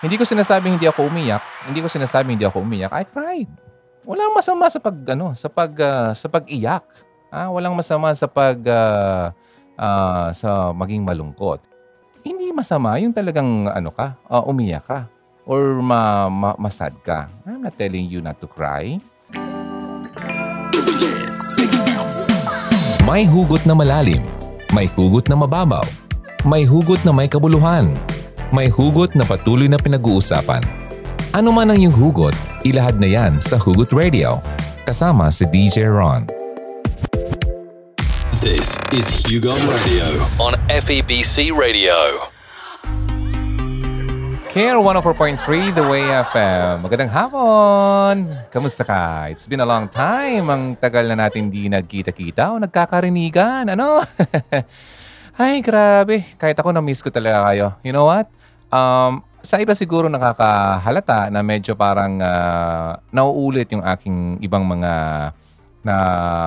Hindi ko sinasabing hindi ako umiyak. Hindi ko sinasabing hindi ako umiyak. I cried. Walang masama sa pag ano, sa pag uh, sa pag-iyak. Ah, walang masama sa pag uh, uh, sa maging malungkot. Hindi masama yung talagang ano ka, uh, umiyak ka or ma, ma, masad ka. I'm not telling you not to cry. May hugot na malalim, may hugot na mababaw, may hugot na may kabuluhan, may hugot na patuloy na pinag-uusapan. Ano man ang iyong hugot, ilahad na yan sa Hugot Radio. Kasama si DJ Ron. This is Hugo Radio on FEBC Radio. Care 104.3 The Way FM. Magandang hapon! Kamusta ka? It's been a long time. Ang tagal na natin di nagkita-kita o nagkakarinigan. Ano? Ay, grabe. Kahit ako na-miss ko talaga kayo. You know what? Um, sa iba siguro nakakahalata na medyo parang uh, nauulit yung aking ibang mga na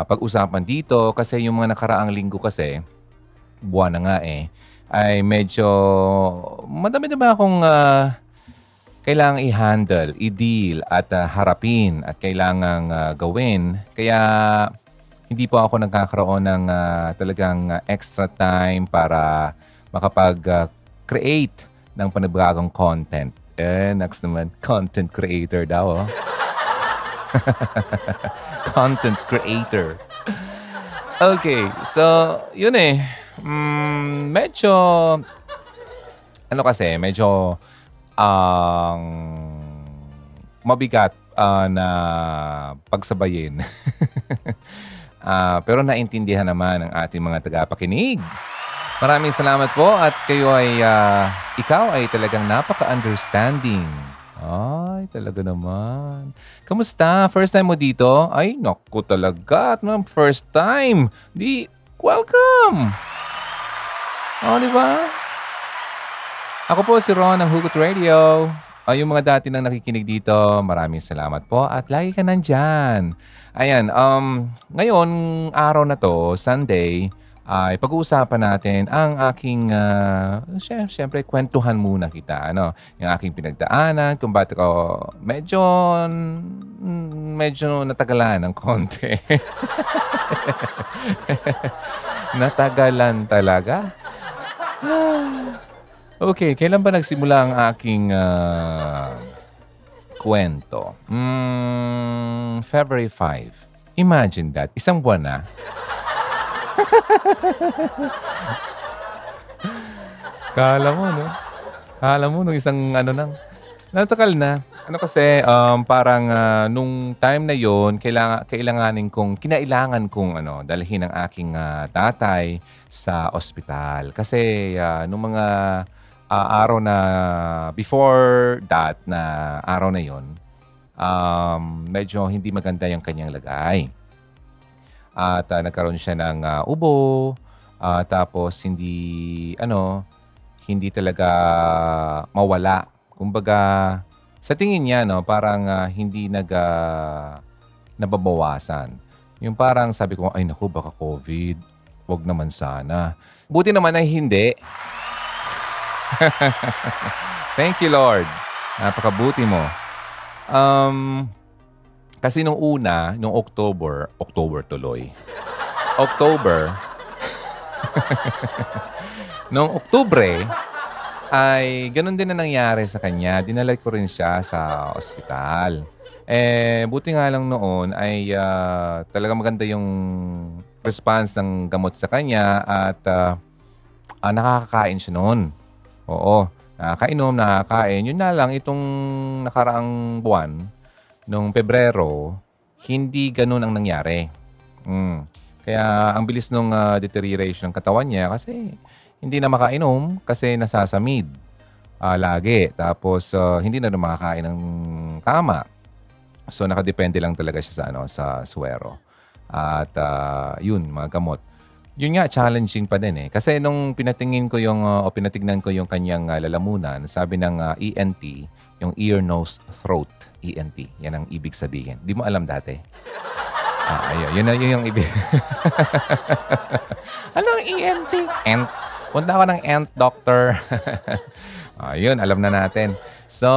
pag-usapan dito kasi yung mga nakaraang linggo kasi buwan na nga eh ay medyo madami na ba akong uh, kailangang i-handle, i-deal at uh, harapin at kailangang uh, gawin. Kaya hindi po ako nagkakaroon ng uh, talagang uh, extra time para makapag-create uh, ng panibagong content. Eh, next naman, content creator daw. Oh. content creator. Okay, so yun eh Mm, medyo, ano kasi, medyo ang uh, mabigat uh, na pagsabayin. uh, pero naintindihan naman ng ating mga tagapakinig. Maraming salamat po at kayo ay, uh, ikaw ay talagang napaka-understanding. Ay, talaga naman. Kamusta? First time mo dito? Ay, naku talaga. At first time. Di, welcome! Oh, di ba? Ako po si Ron ng Hugot Radio. O yung mga dati nang nakikinig dito, maraming salamat po at lagi ka nandyan. Ayan, um, ngayon, araw na to, Sunday, ay pag-uusapan natin ang aking, uh, siyempre, kwentuhan muna kita. Ano? Yung aking pinagdaanan, kung bakit ako medyo, medyo natagalan ng konti. natagalan talaga. okay, kailan ba nagsimula ang aking uh, kwento? Mm, February 5. Imagine that. Isang buwan na. Kala mo, no? Kala mo, nung isang ano nang... Natakal na. Ano kasi, um, parang uh, nung time na yon kailangan, kailanganin kong, kinailangan kong ano, dalhin ang aking uh, tatay sa ospital. Kasi uh, nung mga uh, araw na, before that na araw na yon um, medyo hindi maganda yung kanyang lagay. At uh, nagkaroon siya ng uh, ubo, uh, tapos hindi, ano, hindi talaga mawala Kumbaga, sa tingin niya, no, parang uh, hindi nag, uh, nababawasan. Yung parang sabi ko, ay naku, baka COVID. Huwag naman sana. Buti naman ay hindi. Thank you, Lord. Napakabuti mo. Um, kasi nung una, nung October, October tuloy. October, nung Oktubre, ay ganun din na nangyari sa kanya. Dinala ko rin siya sa ospital. Eh, buti nga lang noon ay uh, talaga maganda yung response ng gamot sa kanya at uh, uh, nakakakain siya noon. Oo, nakakainom, nakakain. Yun na lang, itong nakaraang buwan, nung Pebrero, hindi ganun ang nangyari. Mm. Kaya ang bilis nung uh, deterioration ng katawan niya kasi hindi na makainom kasi nasasamid uh, lagi. Tapos uh, hindi na rin makakain ng tama. So nakadepende lang talaga siya sa ano sa swero. At uh, yun, mga gamot. Yun nga, challenging pa din eh. Kasi nung pinatingin ko yung, uh, o pinatignan ko yung kanyang uh, lalamunan, sabi ng uh, ENT, yung ear, nose, throat, ENT. Yan ang ibig sabihin. Di mo alam dati. Ah, ayun, yun, yun yung ibig. ano ang ENT? Ent. Punta ako ng ant doctor. Ayun, alam na natin. So,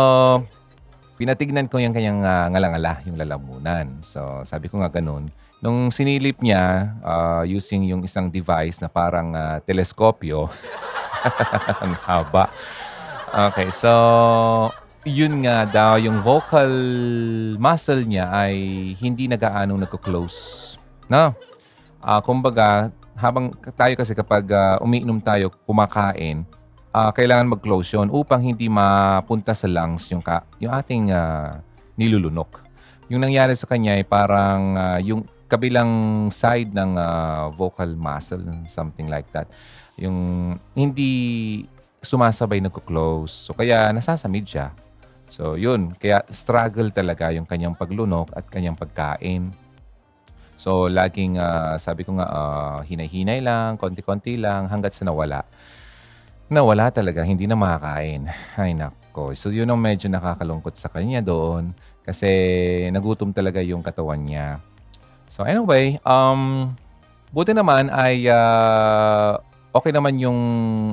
pinatignan ko yung kanyang uh, ngalangala, yung lalamunan. So, sabi ko nga ganun. Nung sinilip niya uh, using yung isang device na parang uh, teleskopyo, ang haba. Okay, so yun nga daw, yung vocal muscle niya ay hindi nagaanong nagko-close. No? Uh, kumbaga, habang tayo kasi kapag uh, umiinom tayo, kumakain, uh, kailangan mag-close yun upang hindi mapunta sa lungs yung, ka, yung ating uh, nilulunok. Yung nangyari sa kanya ay parang uh, yung kabilang side ng uh, vocal muscle, something like that. Yung hindi sumasabay nagko-close. So kaya nasasamid siya. So yun, kaya struggle talaga yung kanyang paglunok at kanyang pagkain. So laging uh, sabi ko nga uh, hinay-hinay lang, konti-konti lang hanggat sa nawala nawala talaga, hindi na makakain. Ay nako. So yun ang medyo nakakalungkot sa kanya doon kasi nagutom talaga yung katawan niya. So anyway, um, buti naman ay uh, okay naman yung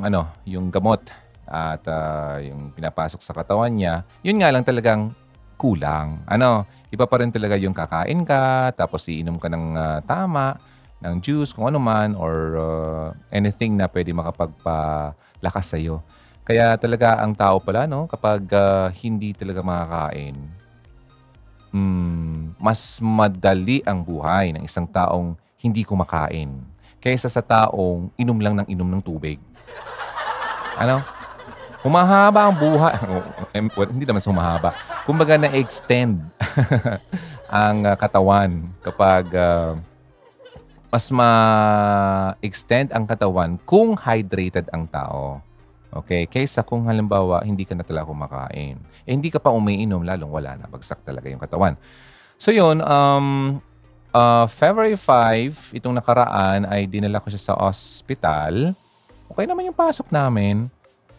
ano, yung gamot at uh, yung pinapasok sa katawan niya. Yun nga lang talagang kulang. Ano, iba pa rin talaga yung kakain ka, tapos iinom ka ng uh, tama, ng juice, kung ano man, or uh, anything na pwede makapagpa lakas sa iyo. Kaya talaga ang tao pala, no, kapag uh, hindi talaga makakain, mm, mas madali ang buhay ng isang taong hindi kumakain kaysa sa taong inom lang ng inom ng tubig. Ano? Humahaba ang buhay. well, hindi naman sa humahaba. Kumbaga na-extend ang uh, katawan kapag uh, mas ma-extend ang katawan kung hydrated ang tao. Okay? Kaysa kung halimbawa, hindi ka na talaga kumakain. Eh, hindi ka pa umiinom, lalong wala na. Bagsak talaga yung katawan. So yun, um, uh, February 5, itong nakaraan ay dinala ko siya sa ospital. Okay naman yung pasok namin.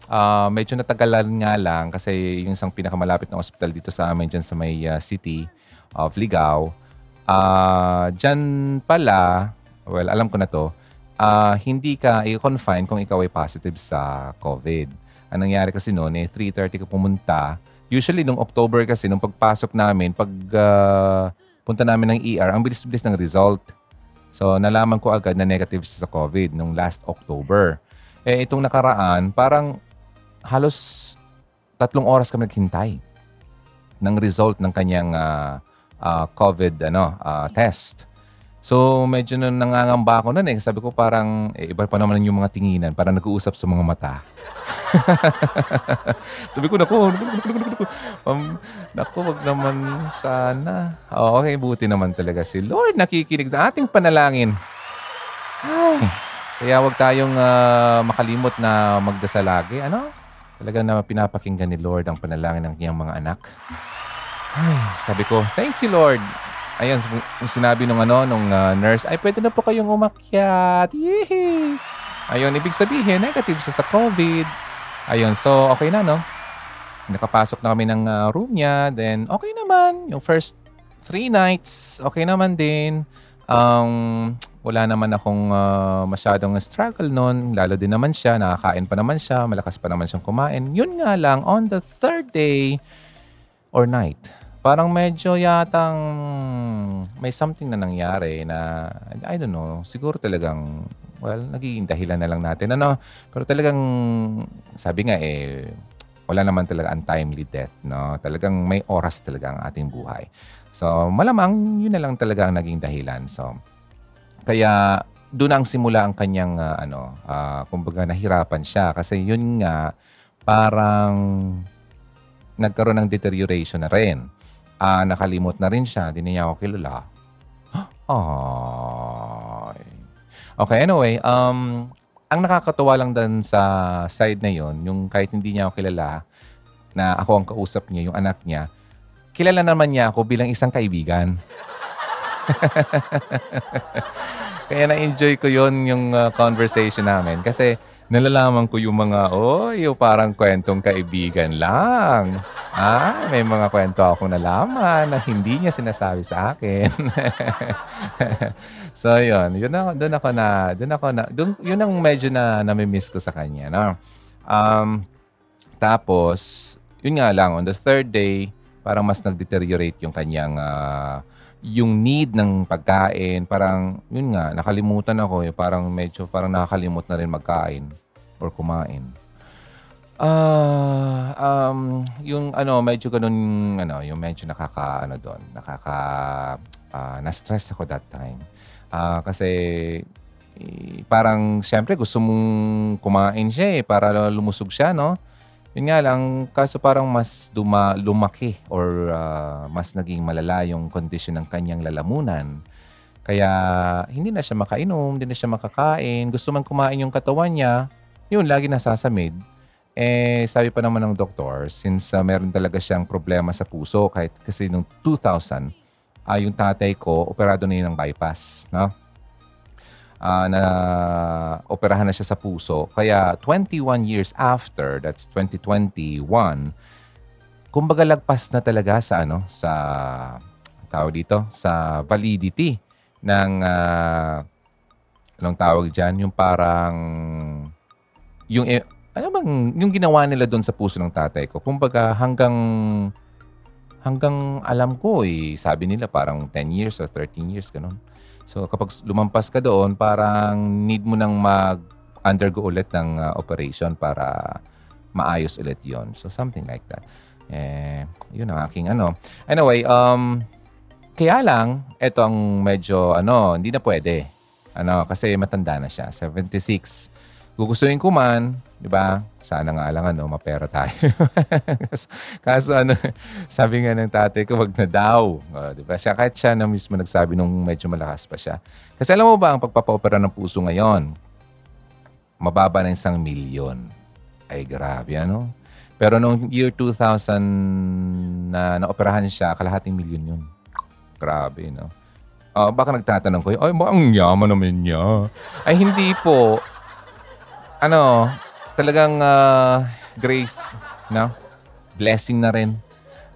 Uh, medyo natagalan nga lang kasi yung isang pinakamalapit na ospital dito sa amin dyan sa may uh, city of Ligao. Uh, dyan pala, well, alam ko na to, uh, hindi ka i-confine kung ikaw ay positive sa COVID. Ang nangyari kasi noon, eh, 3.30 ka pumunta. Usually, nung October kasi, nung pagpasok namin, pag uh, punta namin ng ER, ang bilis-bilis ng result. So, nalaman ko agad na negative sa COVID nung last October. Eh, itong nakaraan, parang halos tatlong oras kami naghintay ng result ng kanyang uh, uh, COVID ano, uh, test. So medyo nang nangangamba ako noon eh. Sabi ko parang eh, iba pa naman yung mga tinginan. Parang nag-uusap sa mga mata. Sabi ko, naku, naku, naku, naku, naku. Um, naku, wag naman sana. Oh, okay, buti naman talaga si Lord nakikinig sa ating panalangin. Ay, kaya wag tayong uh, makalimot na magdasal lagi. Ano? Talagang na pinapakinggan ni Lord ang panalangin ng kanyang mga anak. Ay, sabi ko, thank you Lord ayun, sinabi nung ano, nung uh, nurse, ay pwede na po kayong umakyat. Yee! Ayun, ibig sabihin, negative siya sa COVID. Ayun, so okay na, no? Nakapasok na kami ng uh, room niya. Then, okay naman. Yung first three nights, okay naman din. Um, wala naman akong uh, masyadong struggle noon. Lalo din naman siya. Nakakain pa naman siya. Malakas pa naman siyang kumain. Yun nga lang, on the third day or night, parang medyo yatang may something na nangyari na, I don't know, siguro talagang, well, nagiging dahilan na lang natin. Ano, pero talagang, sabi nga eh, wala naman talaga untimely death, no? Talagang may oras talaga ang ating buhay. So, malamang yun na lang talaga ang naging dahilan. So, kaya doon ang simula ang kanyang uh, ano, uh, kumbaga nahirapan siya kasi yun nga parang nagkaroon ng deterioration na rin uh, nakalimot na rin siya. Hindi niya ako kilala. Ay. Okay, anyway, um, ang nakakatuwa lang dan sa side na yon, yung kahit hindi niya ako kilala, na ako ang kausap niya, yung anak niya, kilala naman niya ako bilang isang kaibigan. Kaya na-enjoy ko yon yung uh, conversation namin. Kasi nalalaman ko yung mga, oh, yung parang kwentong kaibigan lang. Ah, may mga kwento akong nalaman na hindi niya sinasabi sa akin. so, yun. Yun ako, doon ako na, doon ako na, doon, yun ang medyo na nami-miss ko sa kanya, no? Um, Tapos, yun nga lang, on the third day, parang mas nag-deteriorate yung kanyang uh, yung need ng pagkain. Parang, yun nga, nakalimutan ako. Eh, parang medyo, parang nakakalimot na rin magkain or kumain. Ah, uh, um, yung ano, medyo ganun, ano, yung medyo nakaka, ano doon, nakaka, uh, na-stress ako that time. Uh, kasi, eh, parang, syempre, gusto mong kumain siya eh, para lumusog siya, no? Yun nga lang, kaso parang mas duma, lumaki or uh, mas naging malala yung condition ng kanyang lalamunan. Kaya hindi na siya makainom, hindi na siya makakain. Gusto man kumain yung katawan niya, yun, lagi nasasamid. Eh, sabi pa naman ng doktor, since uh, meron talaga siyang problema sa puso, kahit kasi nung 2000, uh, ah, yung tatay ko, operado na yun ng bypass. No? Uh, na operahan na siya sa puso. Kaya 21 years after, that's 2021, kumbaga lagpas na talaga sa ano, sa tawag dito, sa validity ng uh, anong tawag diyan, yung parang yung eh, ano bang yung ginawa nila doon sa puso ng tatay ko? Kumbaga hanggang hanggang alam ko eh, sabi nila parang 10 years or 13 years ganun. So kapag lumampas ka doon, parang need mo nang mag-undergo ulit ng uh, operation para maayos ulit yon So something like that. Eh, yun ang aking ano. Anyway, um, kaya lang, ito ang medyo, ano, hindi na pwede. Ano, kasi matanda na siya. 76. Gugustuhin ko man, Di ba? Sana nga lang ano, mapera tayo. Kaso ano, sabi nga ng tatay ko, wag na daw. Uh, di ba? Siya, kahit siya na mismo nagsabi nung medyo malakas pa siya. Kasi alam mo ba, ang pagpapaopera ng puso ngayon, mababa na isang milyon. Ay, grabe ano? Pero nung year 2000 na naoperahan siya, kalahating milyon yun. Grabe, no? Uh, baka nagtatanong ko, ay, ba ang yaman naman niya? Ay, hindi po. Ano, talagang uh, grace, no? Blessing na rin.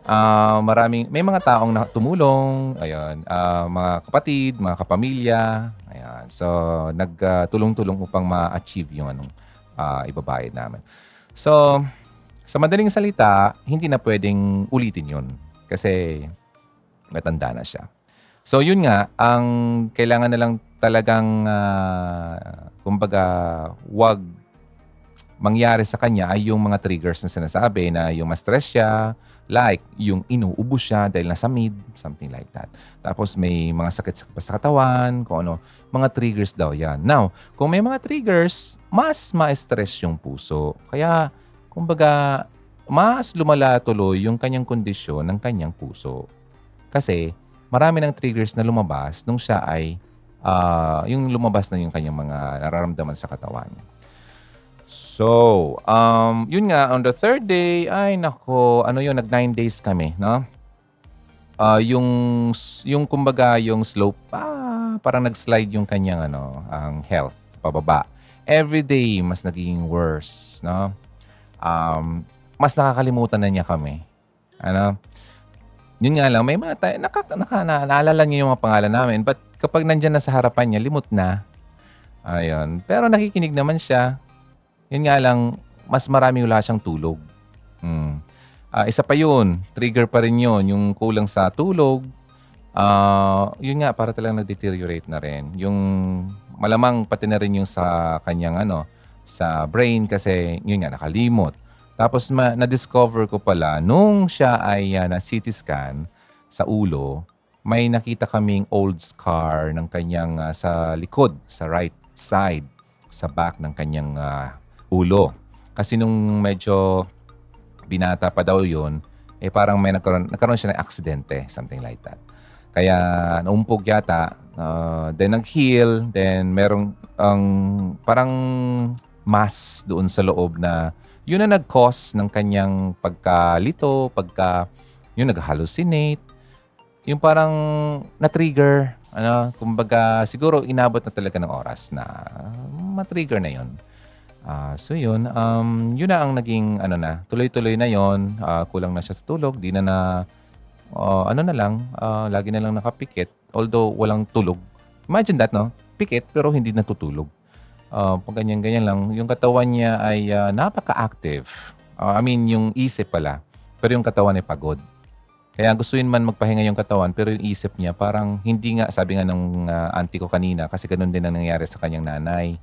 Uh, maraming, may mga taong na tumulong, ayun, uh, mga kapatid, mga kapamilya, ayan. So, nagtulong-tulong uh, upang ma-achieve yung anong uh, ibabayad namin. So, sa madaling salita, hindi na pwedeng ulitin yun kasi matanda na siya. So, yun nga, ang kailangan na lang talagang, uh, kumbaga, wag mangyari sa kanya ay yung mga triggers na sinasabi na yung ma-stress siya, like yung inuubos siya dahil nasa mid, something like that. Tapos may mga sakit sa katawan, kung ano, mga triggers daw yan. Now, kung may mga triggers, mas ma-stress yung puso. Kaya, kumbaga, mas lumala tuloy yung kanyang kondisyon ng kanyang puso. Kasi, marami ng triggers na lumabas nung siya ay, uh, yung lumabas na yung kanyang mga nararamdaman sa katawan. So, um, yun nga, on the third day, ay nako, ano yun, nag nine days kami, no? Uh, yung, yung kumbaga, yung slope, ah, parang nag-slide yung kanyang, ano, ang health, pababa. Every day, mas nagiging worse, no? Um, mas nakakalimutan na niya kami. Ano? Yun nga lang, may mga tayo, naka, naka, na, naalala niyo yung mga pangalan namin, but kapag nandyan na sa harapan niya, limot na. Ayun. Pero nakikinig naman siya yun nga lang, mas marami wala siyang tulog. Hmm. Uh, isa pa yun, trigger pa rin yun, yung kulang sa tulog. Uh, yun nga, para talagang nag-deteriorate na rin. Yung malamang pati na rin yung sa kanyang ano, sa brain kasi yun nga, nakalimot. Tapos ma- na-discover ko pala, nung siya ay uh, na CT scan sa ulo, may nakita kaming old scar ng kanyang uh, sa likod, sa right side, sa back ng kanyang uh, ulo. Kasi nung medyo binata pa daw yun, eh parang may nagkaroon, nagkaroon siya ng aksidente, something like that. Kaya naumpog yata, uh, then nag-heal, then merong ang um, parang mass doon sa loob na yun na nag-cause ng kanyang pagkalito, pagka yun nag-hallucinate, yung parang na-trigger, ano, kumbaga siguro inabot na talaga ng oras na ma-trigger na yon Uh, so yun, um, yun na ang naging ano na, tuloy-tuloy na yon uh, kulang na siya sa tulog, di na na, uh, ano na lang, uh, lagi na lang nakapikit, although walang tulog. Imagine that, no? Pikit, pero hindi natutulog. Uh, pag ganyan-ganyan lang, yung katawan niya ay uh, napaka-active. Uh, I mean, yung isip pala. Pero yung katawan ay pagod. Kaya gustuin man magpahinga yung katawan, pero yung isip niya parang hindi nga, sabi nga ng uh, auntie ko kanina, kasi ganun din ang nangyayari sa kanyang nanay,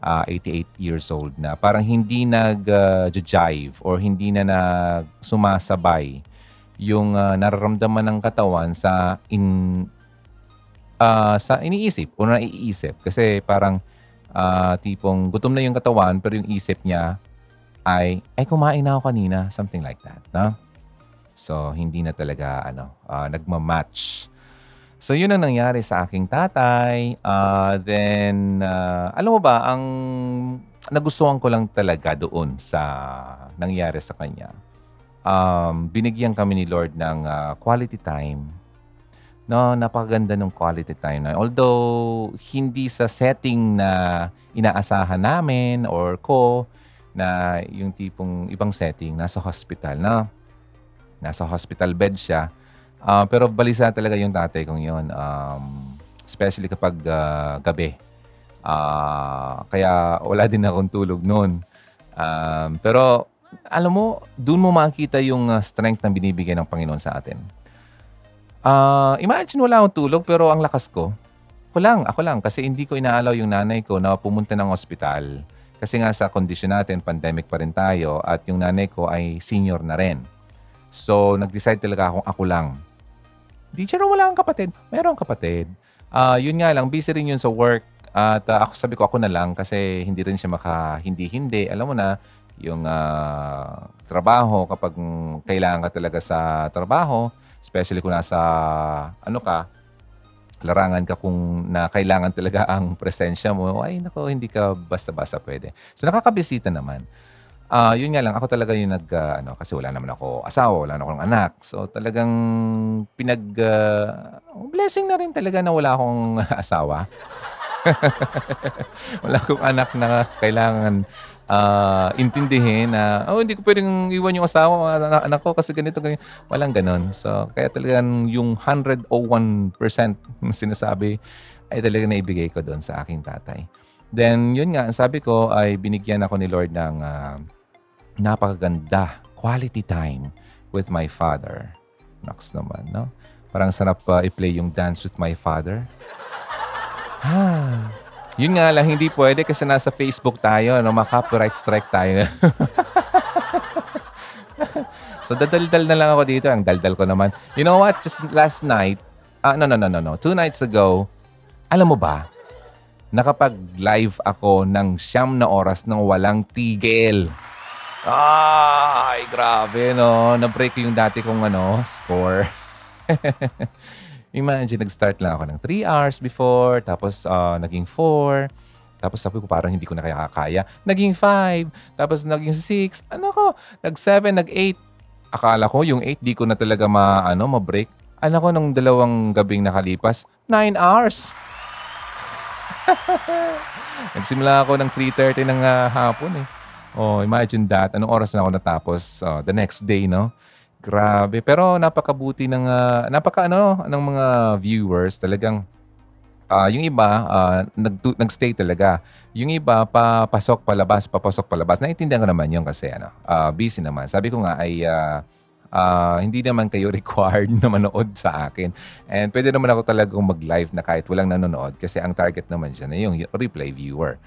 uh, 88 years old na, parang hindi nag-jive uh, or hindi na nag sumasabay yung uh, nararamdaman ng katawan sa in uh, sa iniisip o naiisip. Kasi parang uh, tipong gutom na yung katawan pero yung isip niya ay, ay kumain na ako kanina. Something like that. No? So, hindi na talaga ano, uh, nagmamatch. So, yun ang nangyari sa aking tatay. Uh, then, uh, alam mo ba, ang nagustuhan ko lang talaga doon sa nangyari sa kanya. Um, binigyan kami ni Lord ng uh, quality time. No, napakaganda ng quality time na. Although, hindi sa setting na inaasahan namin or ko na yung tipong ibang setting, nasa hospital na Nasa hospital bed siya. Uh, pero balisa talaga yung tatay kong yun. Um, especially kapag uh, gabi. Uh, kaya wala din akong tulog noon. Um, pero alam mo, doon mo makikita yung strength na binibigay ng Panginoon sa atin. Uh, imagine wala akong tulog pero ang lakas ko. Ako lang, ako lang. Kasi hindi ko inaalaw yung nanay ko na pumunta ng ospital. Kasi nga sa kondisyon natin, pandemic pa rin tayo at yung nanay ko ay senior na rin. So, nag-decide talaga akong ako lang. Teacher, wala kang kapatid. Meron kapatid. Uh, yun nga lang, busy rin yun sa work. At uh, ako sabi ko, ako na lang kasi hindi rin siya maka hindi-hindi. Alam mo na, yung uh, trabaho, kapag kailangan ka talaga sa trabaho, especially kung nasa, ano ka, larangan ka kung na kailangan talaga ang presensya mo, ay nako, hindi ka basta-basta pwede. So nakakabisita naman. Ah, yun nga lang, ako talaga yung nag, ah, ano, kasi wala naman ako asawa, wala naman akong anak. So talagang pinag, ah, blessing na rin talaga na wala akong asawa. wala akong anak na kailangan ah, intindihin na, oh, hindi ko pwedeng iwan yung asawa, anak, ko kasi ganito, ganito. Walang ganon. So kaya talagang yung 101% na sinasabi ay talaga naibigay ko doon sa aking tatay. Then, yun nga, sabi ko ay binigyan ako ni Lord ng ah, napakaganda, quality time with my father. Naks naman, no? Parang sarap uh, i-play yung Dance with my father. Ha. Yun nga lang, hindi pwede kasi nasa Facebook tayo, no? Maka-copyright strike tayo. so, dadaldal na lang ako dito. Ang daldal ko naman. You know what? Just last night, uh, no, no, no, no, no. Two nights ago, alam mo ba, nakapag-live ako ng siyam na oras ng walang tigil. Ay, grabe, no? Na-break yung dati kong ano, score. Imagine, nag-start lang ako ng 3 hours before, tapos uh, naging 4, tapos sabi ko parang hindi ko na kaya kaya. Naging 5, tapos naging 6, ano ko, nag-7, nag-8. Akala ko yung 8 di ko na talaga ma, ano, ma-break. Ano ko, nung dalawang gabing nakalipas, 9 hours. Nagsimula ako ng 3.30 ng uh, hapon eh. Oh, imagine that. Anong oras na ako natapos? Uh, the next day, no? Grabe. Pero napakabuti ng, uh, napaka ano, ng mga viewers. Talagang, uh, yung iba, uh, nag, nag-stay talaga. Yung iba, papasok, palabas, papasok, palabas. Naintindihan ko naman yun kasi, ano, uh, busy naman. Sabi ko nga ay, uh, uh, hindi naman kayo required na manood sa akin. And pwede naman ako talagang mag-live na kahit walang nanonood kasi ang target naman siya na yung replay viewer.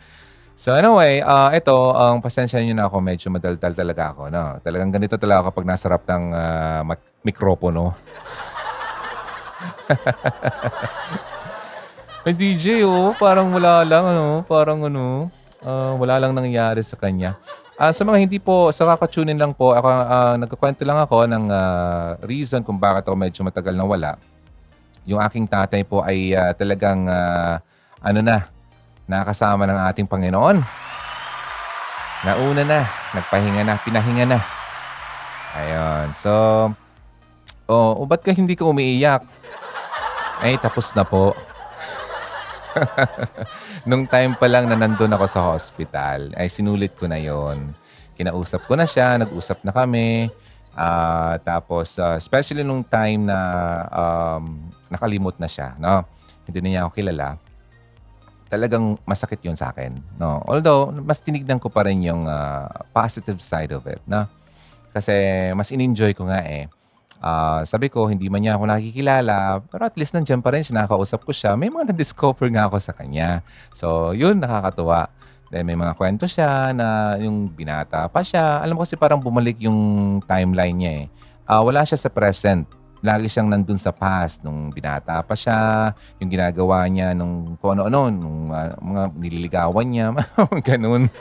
So anyway, uh, ito, ang um, pasensya niyo na ako, medyo madaldal talaga ako. No? Talagang ganito talaga ako kapag nasa harap ng uh, mikropono. May DJ, oh, parang wala lang, ano, parang ano, uh, wala lang nangyari sa kanya. Uh, sa mga hindi po, sa kakatunin lang po, ako, uh, nagkakwento lang ako ng uh, reason kung bakit ako medyo matagal na wala. Yung aking tatay po ay uh, talagang, uh, ano na, nakasama ng ating Panginoon. Nauna na, nagpahinga na, pinahinga na. Ayun. So, oh, oh ba't ka hindi ka umiiyak? Ay, tapos na po. Nung time pa lang na nandun ako sa hospital, ay sinulit ko na yon. Kinausap ko na siya, nag-usap na kami. Uh, tapos, uh, especially nung time na um, nakalimot na siya, no? Hindi na niya ako kilala. Talagang masakit yun sa akin. No? Although, mas tinignan ko pa rin yung uh, positive side of it. Na? Kasi mas in-enjoy ko nga eh. Uh, sabi ko, hindi man niya ako nakikilala, pero at least nandiyan pa rin siya, nakakausap ko siya. May mga na-discover nga ako sa kanya. So, yun, nakakatuwa. Then may mga kwento siya na yung binata pa siya. Alam mo kasi parang bumalik yung timeline niya eh. Uh, wala siya sa present lagi siyang nandun sa past nung binata pa siya, yung ginagawa niya nung kung ano-ano, nung uh, mga nililigawan niya, ganun.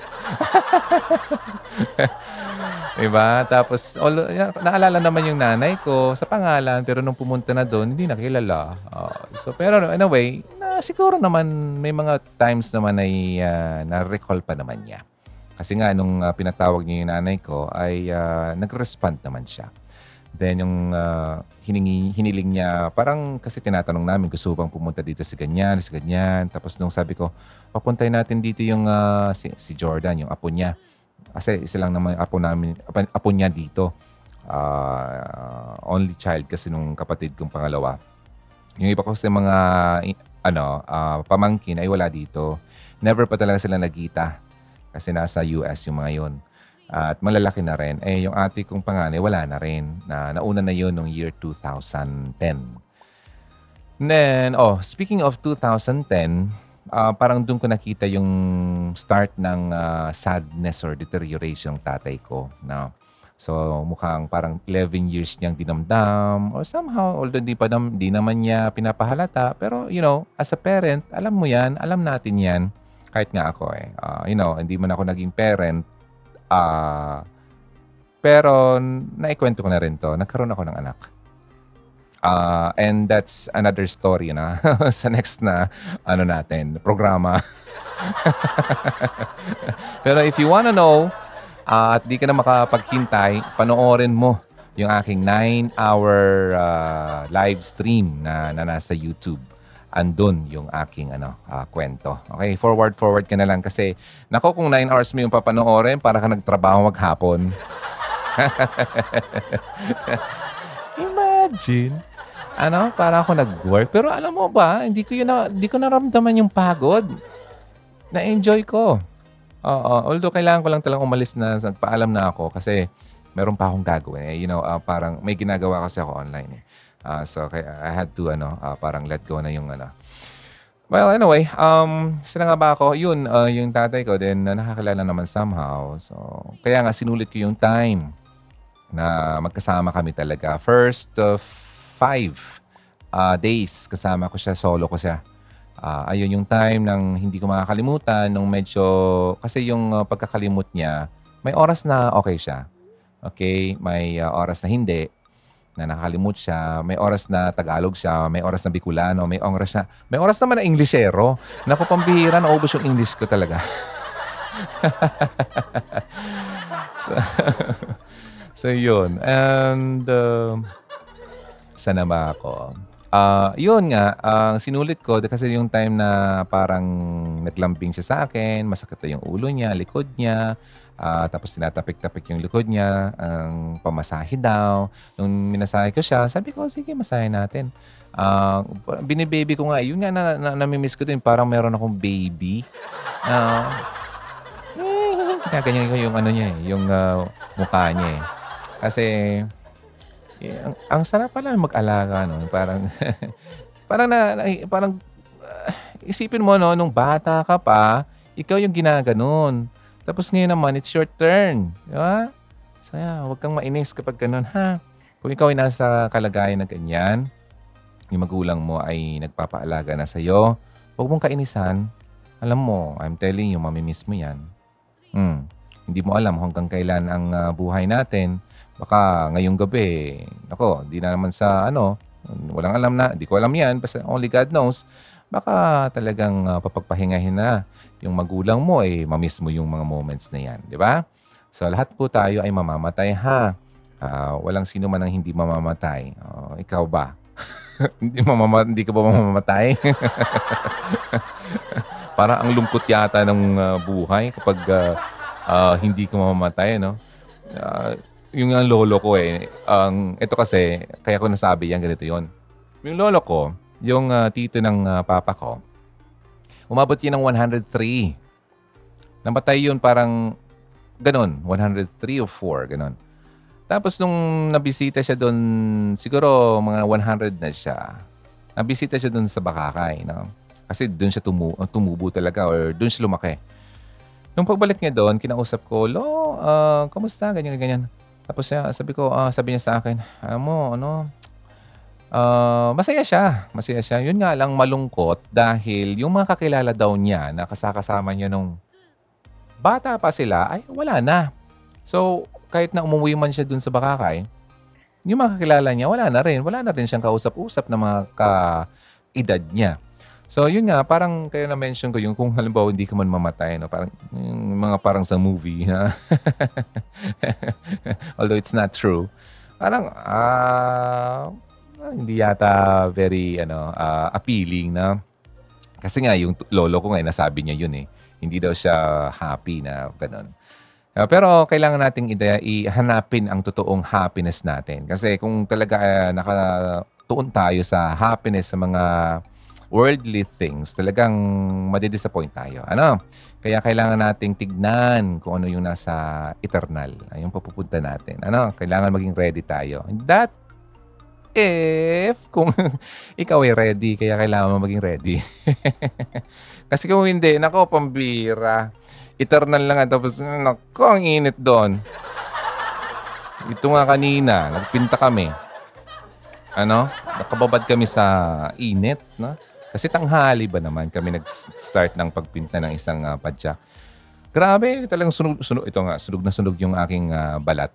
diba? Tapos, all, naalala naman yung nanay ko sa pangalan, pero nung pumunta na doon, hindi nakilala. Uh, so, pero anyway, na, siguro naman may mga times naman ay uh, na-recall pa naman niya. Kasi nga, nung uh, pinatawag niya yung nanay ko, ay uh, nag-respond naman siya. Then yung uh, hiningi, hiniling niya, parang kasi tinatanong namin, gusto bang pumunta dito sa ganyan, sa ganyan. Tapos nung sabi ko, papuntay natin dito yung uh, si, si Jordan, yung apo niya. Kasi isa lang naman apo namin, apo, apo niya dito. Uh, only child kasi nung kapatid kong pangalawa. Yung iba ko sa mga ano, uh, pamangkin ay wala dito. Never pa talaga sila nagkita kasi nasa US yung mga yon at malalaki na rin. Eh, yung ate kong panganay, wala na rin. Na, nauna na yun noong year 2010. Then, oh, speaking of 2010, uh, parang doon ko nakita yung start ng uh, sadness or deterioration ng tatay ko. No? So, mukhang parang 11 years niyang dinamdam or somehow, although di, pa nam, di naman niya pinapahalata, pero, you know, as a parent, alam mo yan, alam natin yan. Kahit nga ako eh. Uh, you know, hindi man ako naging parent, Uh, pero naikwento ko na rin to. Nagkaroon ako ng anak. Uh, and that's another story na sa next na ano natin, programa. Pero if you wanna know uh, at di ka na makapaghintay, panoorin mo yung aking 9-hour uh, live stream na, na nasa YouTube andun yung aking ano, uh, kwento. Okay, forward forward ka na lang kasi nako kung 9 hours mo yung papanoorin para ka nagtrabaho maghapon. Imagine. Ano, para ako nag-work. Pero alam mo ba, hindi ko, yun na, hindi ko naramdaman yung pagod. Na-enjoy ko. Oo, although kailangan ko lang talagang umalis na, nagpaalam na ako kasi meron pa akong gagawin. Eh, you know, uh, parang may ginagawa kasi ako online. Eh. Uh, so kaya I had to ano, uh, parang let go na yung ano. Well, anyway, um, sila nga ba ako? Yun, uh, yung tatay ko din uh, nakakilala naman somehow. So, kaya nga sinulit ko yung time na magkasama kami talaga. First uh, five uh, days kasama ko siya, solo ko siya. Uh, ayun yung time nang hindi ko makakalimutan nung medyo, kasi yung uh, pagkakalimot niya, may oras na okay siya. Okay, may uh, oras na hindi na nakakalimut siya, may oras na Tagalog siya, may oras na Bicolano, may oras na, may oras naman na Englishero. Naku, pambihira, naubos yung English ko talaga. so, so, yun. And, uh, sana ba ako? Uh, yun nga, ang uh, sinulit ko kasi yung time na parang naglambing siya sa akin, masakit na yung ulo niya, likod niya, Uh, tapos tinatapik-tapik yung likod niya, ang pamasahe daw. Nung minasahe ko siya, sabi ko, sige, masahe natin. Uh, binibaby ko nga, yun nga na, na, namimiss ko din, parang meron akong baby. Uh, eh, ganyan ko yung ano niya, eh, yung uh, mukha niya eh. Kasi, eh, ang, ang sarap pala mag-alaga, no? Parang, parang na, na parang, uh, isipin mo, no, nung bata ka pa, ikaw yung ginaganon. Tapos ngayon naman, it's your turn. Di ba? So, yeah, huwag kang mainis kapag ganun, ha? Kung ikaw ay nasa kalagayan na ganyan, yung magulang mo ay nagpapaalaga na sa'yo, huwag mong kainisan. Alam mo, I'm telling you, mamimiss mo yan. Hmm. Hindi mo alam hanggang kailan ang uh, buhay natin. Baka ngayong gabi, ako, di na naman sa ano, walang alam na, di ko alam yan, basta only God knows, baka talagang uh, papagpahingahin na yung magulang mo, eh, mamiss mo yung mga moments na yan. Di ba? So, lahat po tayo ay mamamatay, ha? Uh, walang sino man ang hindi mamamatay. Uh, ikaw ba? hindi, mamama- hindi ka ba mamamatay? Para ang lungkot yata ng uh, buhay kapag uh, uh, hindi ka mamamatay, no? Uh, yung ang lolo ko eh, ang ito kasi, kaya ko nasabi yan, ganito yon Yung lolo ko, yung uh, tito ng uh, papa ko, Umabot yun ng 103. Namatay yun parang ganun, 103 o 4, ganun. Tapos nung nabisita siya doon, siguro mga 100 na siya. Nabisita siya doon sa Bakakay, no? Kasi doon siya tumu tumubo talaga or doon siya lumaki. Nung pagbalik niya doon, kinausap ko, Lo, uh, kamusta? Ganyan, ganyan. Tapos siya, sabi ko, uh, sabi niya sa akin, alam mo, ano, uh, masaya siya. Masaya siya. Yun nga lang malungkot dahil yung mga kakilala daw niya na kasakasama niya nung bata pa sila, ay wala na. So, kahit na umuwi man siya dun sa Bakakay, yung mga kakilala niya, wala na rin. Wala na rin siyang kausap-usap na mga ka-edad niya. So, yun nga, parang kaya na-mention ko yung kung halimbawa hindi ka man mamatay, no? parang yung mga parang sa movie, ha? although it's not true, parang ah, uh, hindi yata very ano uh, appealing na kasi nga yung lolo ko nga nasabi niya yun eh. Hindi daw siya happy na ganun. Uh, pero kailangan nating ide- ihanapin ang totoong happiness natin. Kasi kung talaga uh, nakatuon tayo sa happiness sa mga worldly things, talagang madidisappoint tayo. Ano? Kaya kailangan nating tignan kung ano yung nasa eternal, yung papupunta natin. Ano? Kailangan maging ready tayo. That if kung ikaw ay ready, kaya kailangan mo maging ready. Kasi kung hindi, nako, pambira. Eternal lang nga. Tapos, nako, ang init doon. Ito nga kanina, nagpinta kami. Ano? Nakababad kami sa init, no? Kasi tanghali ba naman kami nag-start ng pagpinta ng isang uh, padyak. Grabe, talagang sunog, sunog, ito nga, sunog na sunog yung aking uh, balat.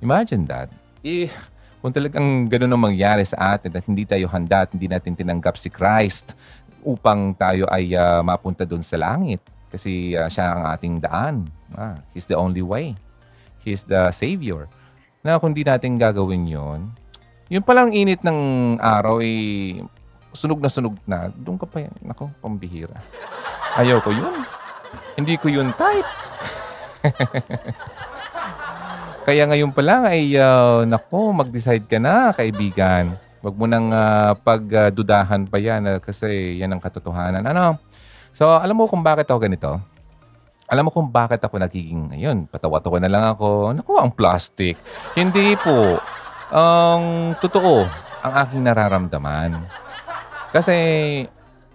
Imagine that. Eh, kung talagang ganun ang mangyari sa atin at hindi tayo handa at hindi natin tinanggap si Christ upang tayo ay uh, mapunta doon sa langit. Kasi uh, siya ang ating daan. Ah, he's the only way. He's the Savior. Na kung hindi natin gagawin yon, yun palang init ng araw eh, sunog na sunog na, doon ka pa yan. Nako, pambihira. Ayaw ko yun. Hindi ko yun type. Kaya ngayon pa lang ay, uh, nako, mag-decide ka na, kaibigan. Huwag mo nang uh, pagdudahan pa yan uh, kasi yan ang katotohanan. Ano? So, alam mo kung bakit ako ganito? Alam mo kung bakit ako nagiging, ayun, patawa-tawa na lang ako. Naku, ang plastic. Hindi po. Ang um, totoo, ang aking nararamdaman. Kasi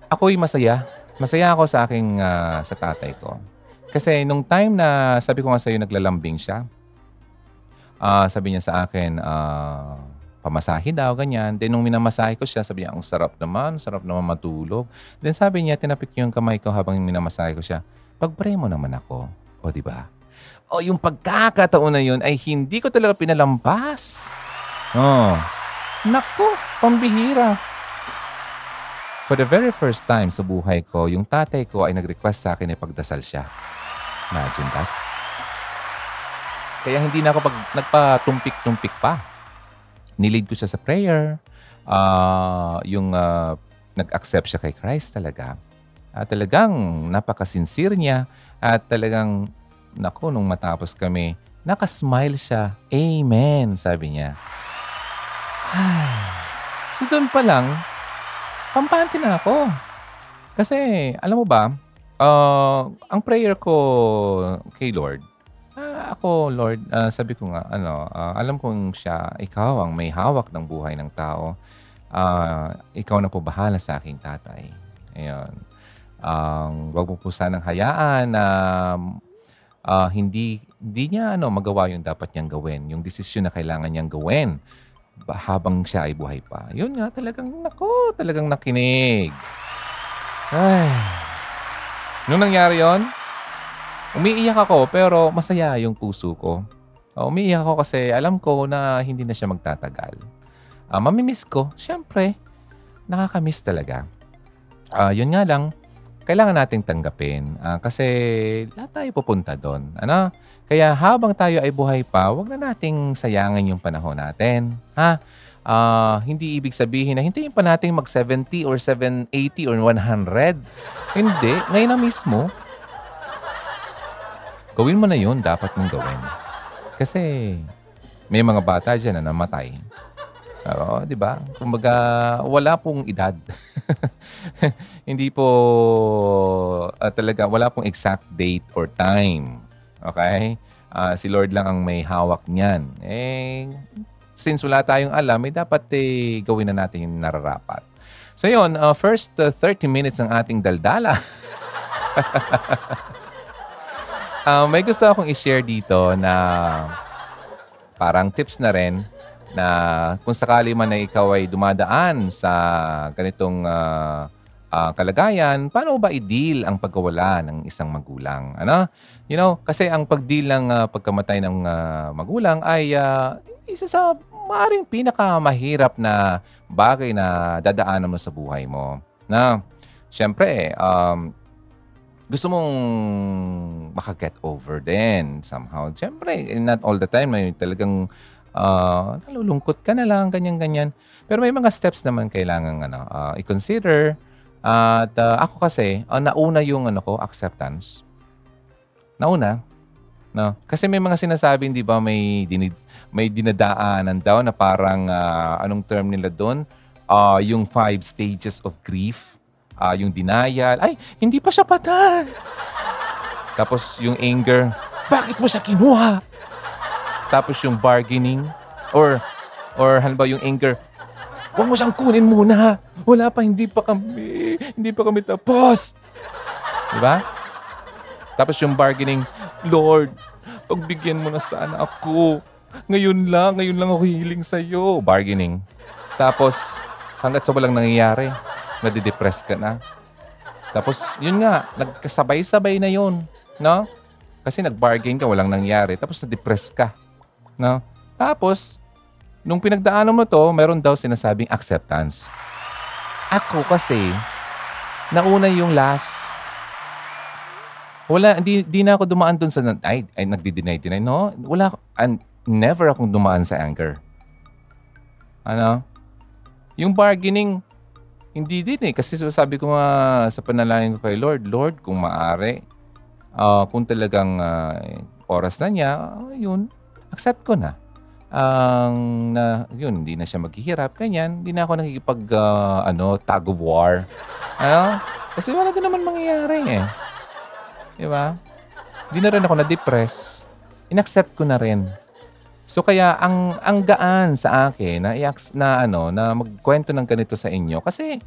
ako'y masaya. Masaya ako sa aking uh, sa tatay ko. Kasi nung time na sabi ko nga sa'yo naglalambing siya, uh, sabi niya sa akin, uh, pamasahe daw, ganyan. Then nung minamasahe ko siya, sabi niya, ang sarap naman, sarap naman matulog. Then sabi niya, tinapik yung kamay ko habang minamasahe ko siya, pagpray mo naman ako. O, di ba? O, yung pagkakataon na yun ay hindi ko talaga pinalampas. Oh. Nako, pambihira. For the very first time sa buhay ko, yung tatay ko ay nag-request sa akin na pagdasal siya. Imagine that. Kaya hindi na ako pag, nagpatumpik-tumpik pa. Nilid ko siya sa prayer. Uh, yung uh, nag-accept siya kay Christ talaga. At talagang napaka-sincere niya. At talagang, nako, nung matapos kami, nakasmile siya. Amen, sabi niya. so doon pa lang, kampante na ako. Kasi, alam mo ba, uh, ang prayer ko kay Lord, uh, ako, Lord, uh, sabi ko nga, ano, uh, alam kong siya, ikaw ang may hawak ng buhay ng tao. Uh, ikaw na po bahala sa aking tatay. Ayun. Ang wag mo po sanang hayaan na uh, hindi hindi niya ano magawa yung dapat niyang gawin, yung desisyon na kailangan niyang gawin habang siya ay buhay pa. Yun nga, talagang, nako, talagang nakinig. Ay. Nung nangyari yon, umiiyak ako pero masaya yung puso ko. Uh, umiiyak ako kasi alam ko na hindi na siya magtatagal. Uh, mamimiss ko, syempre, nakakamiss talaga. Uh, yun nga lang, kailangan nating tanggapin uh, kasi lahat tayo pupunta doon. Ano? Kaya habang tayo ay buhay pa, wag na nating sayangin yung panahon natin. Ha? Uh, hindi ibig sabihin na hintayin pa natin mag 70 or 780 or 100. Hindi. Ngayon na mismo, gawin mo na yun, dapat mong gawin. Kasi may mga bata dyan na namatay. Oo, di ba? Kumbaga, wala pong edad. hindi po uh, talaga, wala pong exact date or time. Okay? Uh, si Lord lang ang may hawak niyan. Eh, since wala tayong alam, eh, dapat eh, gawin na natin yung nararapat. So yun, uh, first uh, 30 minutes ng ating daldala. uh, may gusto akong i-share dito na parang tips na rin na kung sakali man na ikaw ay dumadaan sa ganitong uh, uh, kalagayan, paano ba i-deal ang pagkawala ng isang magulang? Ano? You know, kasi ang pag-deal ng uh, pagkamatay ng uh, magulang ay uh, isa sa maaring pinakamahirap na bagay na dadaanan mo sa buhay mo. Na, syempre, um, gusto mong makaget over din somehow. Siyempre, not all the time, may talagang uh, nalulungkot ka na lang, ganyan-ganyan. Pero may mga steps naman kailangan ano, uh, i-consider. At uh, ako kasi, uh, nauna yung ano ko, acceptance. Nauna. No? Kasi may mga sinasabi, di ba, may, dinid, may dinadaanan daw na parang, uh, anong term nila doon? Uh, yung five stages of grief uh, yung denial, ay, hindi pa siya patay. Tapos yung anger, bakit mo siya kinuha? Tapos yung bargaining, or, or halimbawa yung anger, huwag mo siyang kunin muna. Wala pa, hindi pa kami, hindi pa kami tapos. Diba? Tapos yung bargaining, Lord, pagbigyan mo na sana ako. Ngayon lang, ngayon lang ako hiling sa'yo. Bargaining. Tapos, hanggat sa walang nangyayari, nadidepress ka na. Tapos, yun nga, nagkasabay-sabay na yun. No? Kasi nag-bargain ka, walang nangyari. Tapos, na-depress ka. No? Tapos, nung pinagdaanan mo to, meron daw sinasabing acceptance. Ako kasi, nauna yung last. Wala, hindi, hindi na ako dumaan dun sa, ay, ay nagdi-deny-deny. No, wala, and never akong dumaan sa anger. Ano? Yung bargaining, hindi din eh. Kasi sabi ko nga sa panalangin ko kay Lord, Lord, kung maaari, uh, kung talagang uh, oras na niya, uh, yun, accept ko na. Ang uh, na yun, hindi na siya maghihirap, ganyan. Hindi na ako nakikipag uh, ano, tag of war. Ano? Kasi wala din naman mangyayari eh. Di ba? Hindi na rin ako na-depress. Inaccept ko na rin. So kaya ang ang gaan sa akin na na ano na magkwento ng ganito sa inyo kasi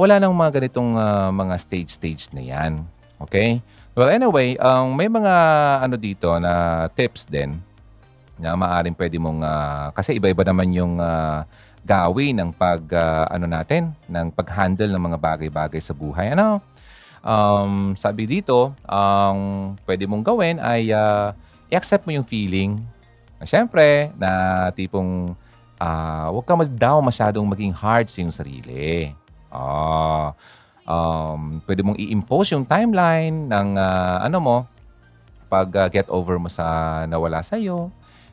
wala nang mga ganitong uh, mga stage stage na 'yan. Okay? Well, anyway, um, may mga ano dito na tips din na maaring pwede mong uh, kasi iba-iba naman yung uh, gawin ng pag uh, ano natin ng pag-handle ng mga bagay-bagay sa buhay. Ano? Um, sabi dito, ang um, pwede mong gawin ay uh, i-accept mo yung feeling Siyempre, na tipong uh, huwag ka daw masyadong maging hard sa iyong sarili. Uh, um, pwede mong i-impose yung timeline ng uh, ano mo pag uh, get over mo sa nawala sa iyo.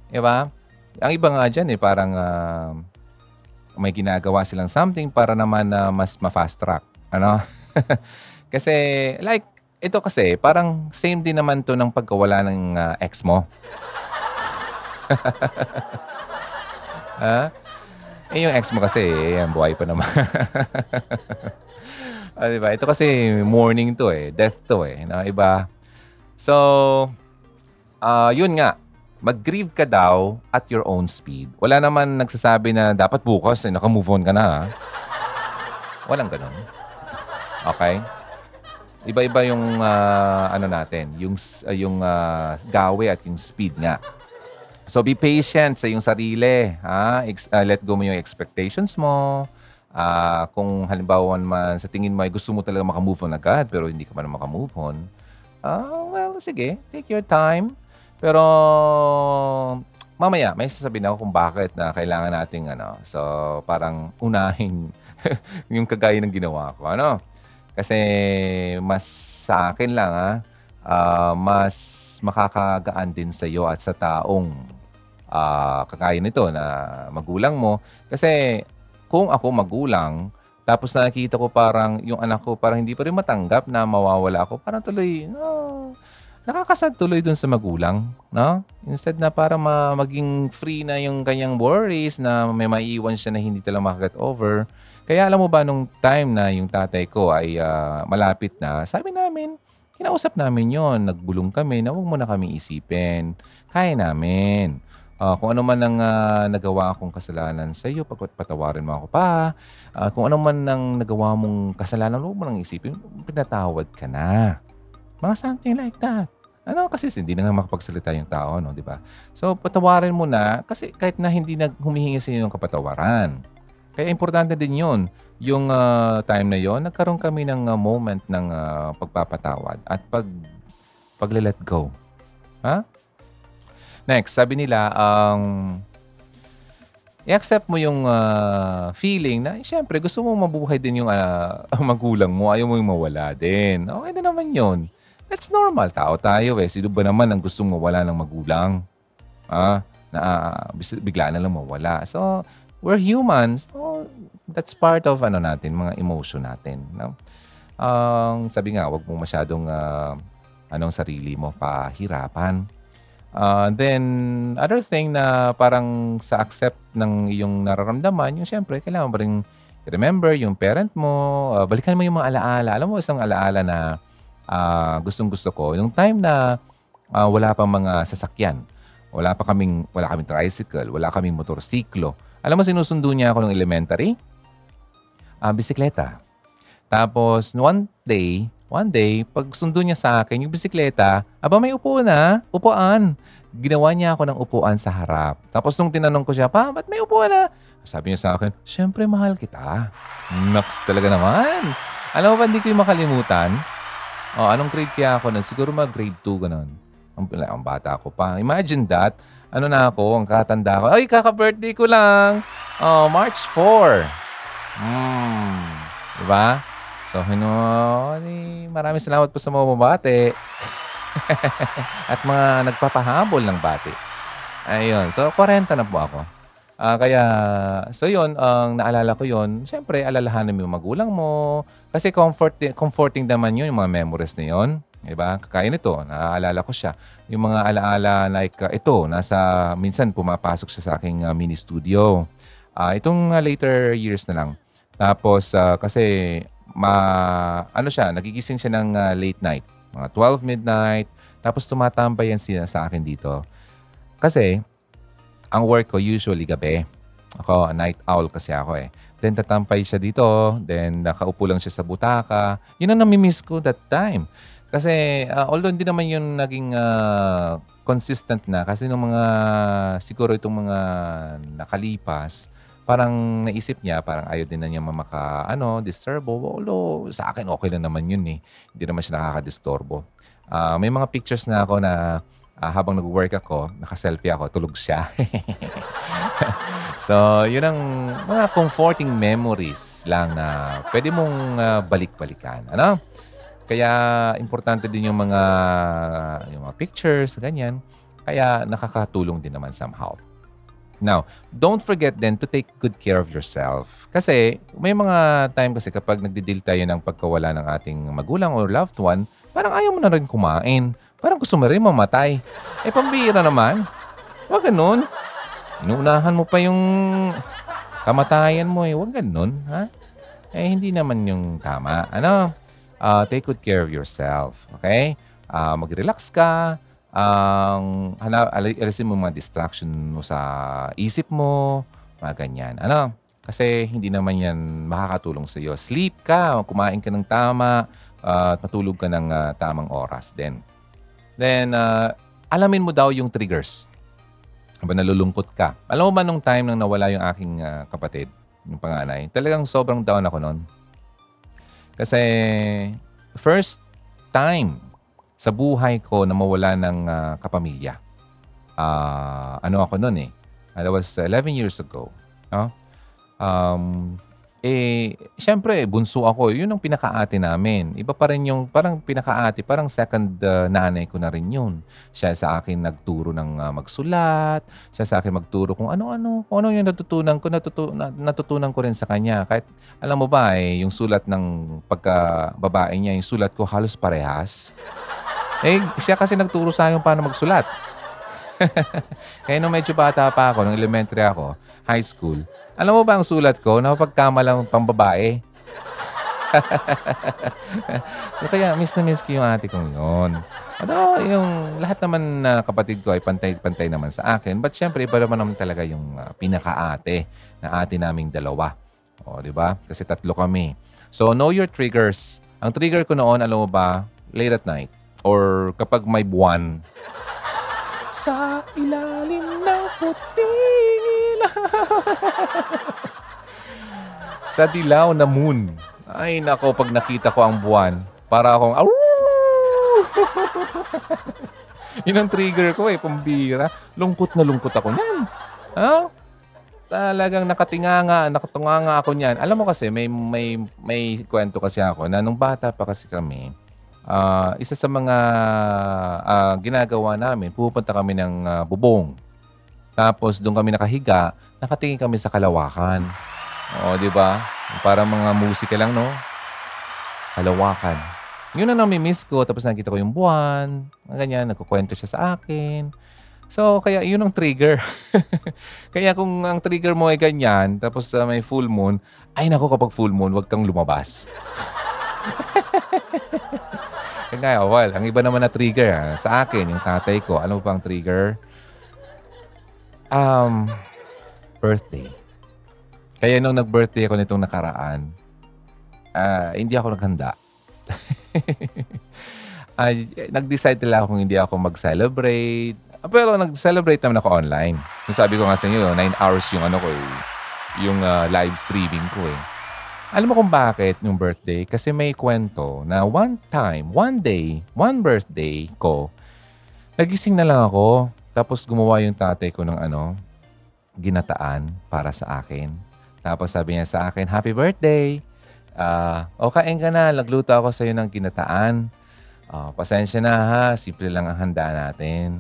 Diba? Ang iba nga dyan eh, parang uh, may ginagawa silang something para naman na uh, mas ma-fast track. Ano? kasi like, ito kasi parang same din naman to ng pagkawala ng uh, ex mo. ha? Eh, yung ex mo kasi, eh, buhay pa naman. ah, diba? Ito kasi morning to eh. Death to eh. Na iba. So, uh, yun nga. Mag-grieve ka daw at your own speed. Wala naman nagsasabi na dapat bukas eh, naka-move on ka na. Ha? Walang ganun. Okay? Iba-iba yung uh, ano natin, yung uh, yung uh, gawe at yung speed nga. So be patient sa iyong sarili. Ha? Ex- uh, let go mo yung expectations mo. Uh, kung halimbawa man sa tingin mo ay gusto mo talaga makamove on agad pero hindi ka pa na makamove on, uh, well, sige, take your time. Pero mamaya, may sasabihin ako kung bakit na kailangan nating ano. So, parang unahin yung kagaya ng ginawa ko. Ano? Kasi mas sa akin lang ha, uh, mas makakagaan din sa iyo at sa taong uh, kagaya nito na magulang mo. Kasi kung ako magulang, tapos nakikita ko parang yung anak ko parang hindi pa rin matanggap na mawawala ako, parang tuloy, no, nakakasad tuloy dun sa magulang, no? Instead na para ma- maging free na yung kanyang worries na may maiiwan siya na hindi talaga makaget over. Kaya alam mo ba nung time na yung tatay ko ay ah, malapit na, sabi namin, kinausap namin yon nagbulong kami na huwag mo na kami isipin. Kaya namin. Ah, kung ano man ang ah, nagawa akong kasalanan sa iyo, pag patawarin mo ako pa. Ah, kung ano man ang nagawa mong kasalanan, huwag mo nang isipin, pinatawad ka na. Mga something like that. Ano kasi hindi na nga makapagsalita yung tao, no, di ba? So, patawarin mo na kasi kahit na hindi na humihingi sa iyo ng kapatawaran. Kaya importante din yun. Yung ah, time na yon nagkaroon kami ng ah, moment ng ah, pagpapatawad at pag pagle-let go. Ha? Next, sabi nila, ang i-accept mo yung ah, feeling na, eh, syempre, gusto mo mabuhay din yung ah, magulang mo. Ayaw mo yung mawala din. Okay na naman yun. That's normal. Tao tayo eh. Sino ba naman ang gustong mawala ng magulang? Ah, na bis- bigla na lang mawala. So, we're humans. So, that's part of ano natin, mga emotion natin. No? Ang sabi nga, wag mo masyadong ah, anong sarili mo pahirapan. Uh, then, other thing na parang sa accept ng iyong nararamdaman, yung syempre, kailangan mo rin remember yung parent mo, uh, balikan mo yung mga alaala. Alam mo, isang alaala na uh, gustong gusto ko, yung time na uh, wala pang mga sasakyan, wala pa kaming, wala kaming tricycle, wala kaming motorsiklo. Alam mo, sinusundo niya ako ng elementary? Ah, bisikleta. Tapos, one day, one day, pag sundo niya sa akin, yung bisikleta, aba may upo na, upuan. Ginawa niya ako ng upuan sa harap. Tapos nung tinanong ko siya, pa, ba't may upuan na? Sabi niya sa akin, syempre mahal kita. Naks talaga naman. Alam mo ba, hindi ko yung makalimutan. Oh, anong grade kaya ako na? Siguro mag grade 2, ganun. Ang, ang bata ko pa. Imagine that. Ano na ako, ang katanda ko. Ay, kaka-birthday ko lang. Oh, March 4. Hmm. Diba? So, ni, maraming salamat po sa mga mabate. At mga nagpapahabol ng bati. Ayun. So, 40 na po ako. Ah, kaya, so yun, ang naalala ko yun, syempre, alalahanin mo yung magulang mo. Kasi comfort, comforting naman yun, yung mga memories na yun. Diba? Kaya nito, naaalala ko siya. Yung mga alaala like uh, ito, nasa, minsan pumapasok siya sa aking uh, mini studio. Ah, itong uh, later years na lang. Tapos, uh, kasi ma ano siya, nagigising siya ng uh, late night, mga 12 midnight, tapos tumatambay yan siya sa akin dito. Kasi ang work ko usually gabi. Ako, night owl kasi ako eh. Then tatampay siya dito, then nakaupo lang siya sa butaka. Yun ang namimiss ko that time. Kasi uh, although hindi naman yun naging uh, consistent na kasi nung mga siguro itong mga nakalipas, parang naisip niya, parang ayaw din na niya mamaka, ano, disturbo. Although, sa akin, okay lang naman yun eh. Hindi naman siya nakakadisturbo. Uh, may mga pictures na ako na uh, habang nag-work ako, naka-selfie ako, tulog siya. so, yun ang mga comforting memories lang na pwede mong uh, balik-balikan. Ano? Kaya, importante din yung mga, yung mga pictures, ganyan. Kaya, nakakatulong din naman somehow. Now, don't forget then to take good care of yourself. Kasi may mga time kasi kapag nagdi-deal tayo ng pagkawala ng ating magulang or loved one, parang ayaw mo na rin kumain. Parang gusto mo rin mamatay. Eh, pambira naman. Huwag ganun. Inuunahan mo pa yung kamatayan mo eh. Huwag ganun, ha? Eh, hindi naman yung tama. Ano? Uh, take good care of yourself. Okay? Uh, mag-relax ka ang um, alisin mo mga distraction mo sa isip mo, mga ganyan. Ano? Kasi hindi naman yan makakatulong sa iyo. Sleep ka, kumain ka ng tama, uh, at matulog ka ng uh, tamang oras din. Then, uh, alamin mo daw yung triggers. Habang nalulungkot ka. Alam mo ba nung time nang nawala yung aking uh, kapatid, yung panganay, talagang sobrang down ako noon. Kasi, first time sa buhay ko na mawala ng uh, kapamilya. Uh, ano ako noon eh. I was 11 years ago. No? Um, eh, syempre, bunso ako. Yun ang pinakaate namin. Iba pa rin yung, parang pinakaate, parang second uh, nanay ko na rin yun. Siya sa akin nagturo ng uh, magsulat. Siya sa akin magturo kung ano-ano. Kung ano yung natutunan ko, natutu- natutunan ko rin sa kanya. Kahit, alam mo ba, eh, yung sulat ng pagka babae niya, yung sulat ko halos parehas. Eh, siya kasi nagturo sa akin paano magsulat. Kaya nung medyo bata pa ako, nung elementary ako, high school, alam mo ba ang sulat ko, napagkamalang pambabae. so kaya miss na miss ko yung ate kong yun. Ano, yung lahat naman na kapatid ko ay pantay-pantay naman sa akin. But syempre, iba naman naman talaga yung uh, pinaka-ate na ate naming dalawa. O, di ba? Kasi tatlo kami. So, know your triggers. Ang trigger ko noon, alam mo ba, late at night. Or kapag may buwan. Sa ilalim ng puting Sa dilaw na moon. Ay, nako, pag nakita ko ang buwan, para akong! Yun ang trigger ko eh, pambira. Lungkot na lungkot ako niyan. Ha? Talagang nakatinganga, nakatunganga ako niyan. Alam mo kasi, may, may, may kwento kasi ako na nung bata pa kasi kami, uh, isa sa mga uh, ginagawa namin, pupunta kami ng uh, bubong. Tapos doon kami nakahiga, nakatingin kami sa kalawakan. O, di ba? Para mga musika lang, no? Kalawakan. Yun ang nami-miss ko. Tapos nakita ko yung buwan. Ganyan, nagkukwento siya sa akin. So, kaya yun ang trigger. kaya kung ang trigger mo ay ganyan, tapos uh, may full moon, ay nako kapag full moon, wag kang lumabas. kaya well, ang iba naman na trigger ha, ah, sa akin, yung tatay ko, alam mo pa trigger? Um, birthday. Kaya nung nag-birthday ako nitong nakaraan, uh, hindi ako naghanda uh, nag-decide nila kung hindi ako mag-celebrate. Pero nag-celebrate naman ako online. Yung sabi ko nga sa inyo, 9 hours yung ano ko eh, yung uh, live streaming ko eh. Alam mo kung bakit yung birthday? Kasi may kwento na one time, one day, one birthday ko, nagising na lang ako. Tapos gumawa yung tatay ko ng ano, ginataan para sa akin. Tapos sabi niya sa akin, Happy birthday! Uh, o kain ka na, nagluto ako sa iyo ng ginataan. Uh, pasensya na ha, simple lang ang handa natin.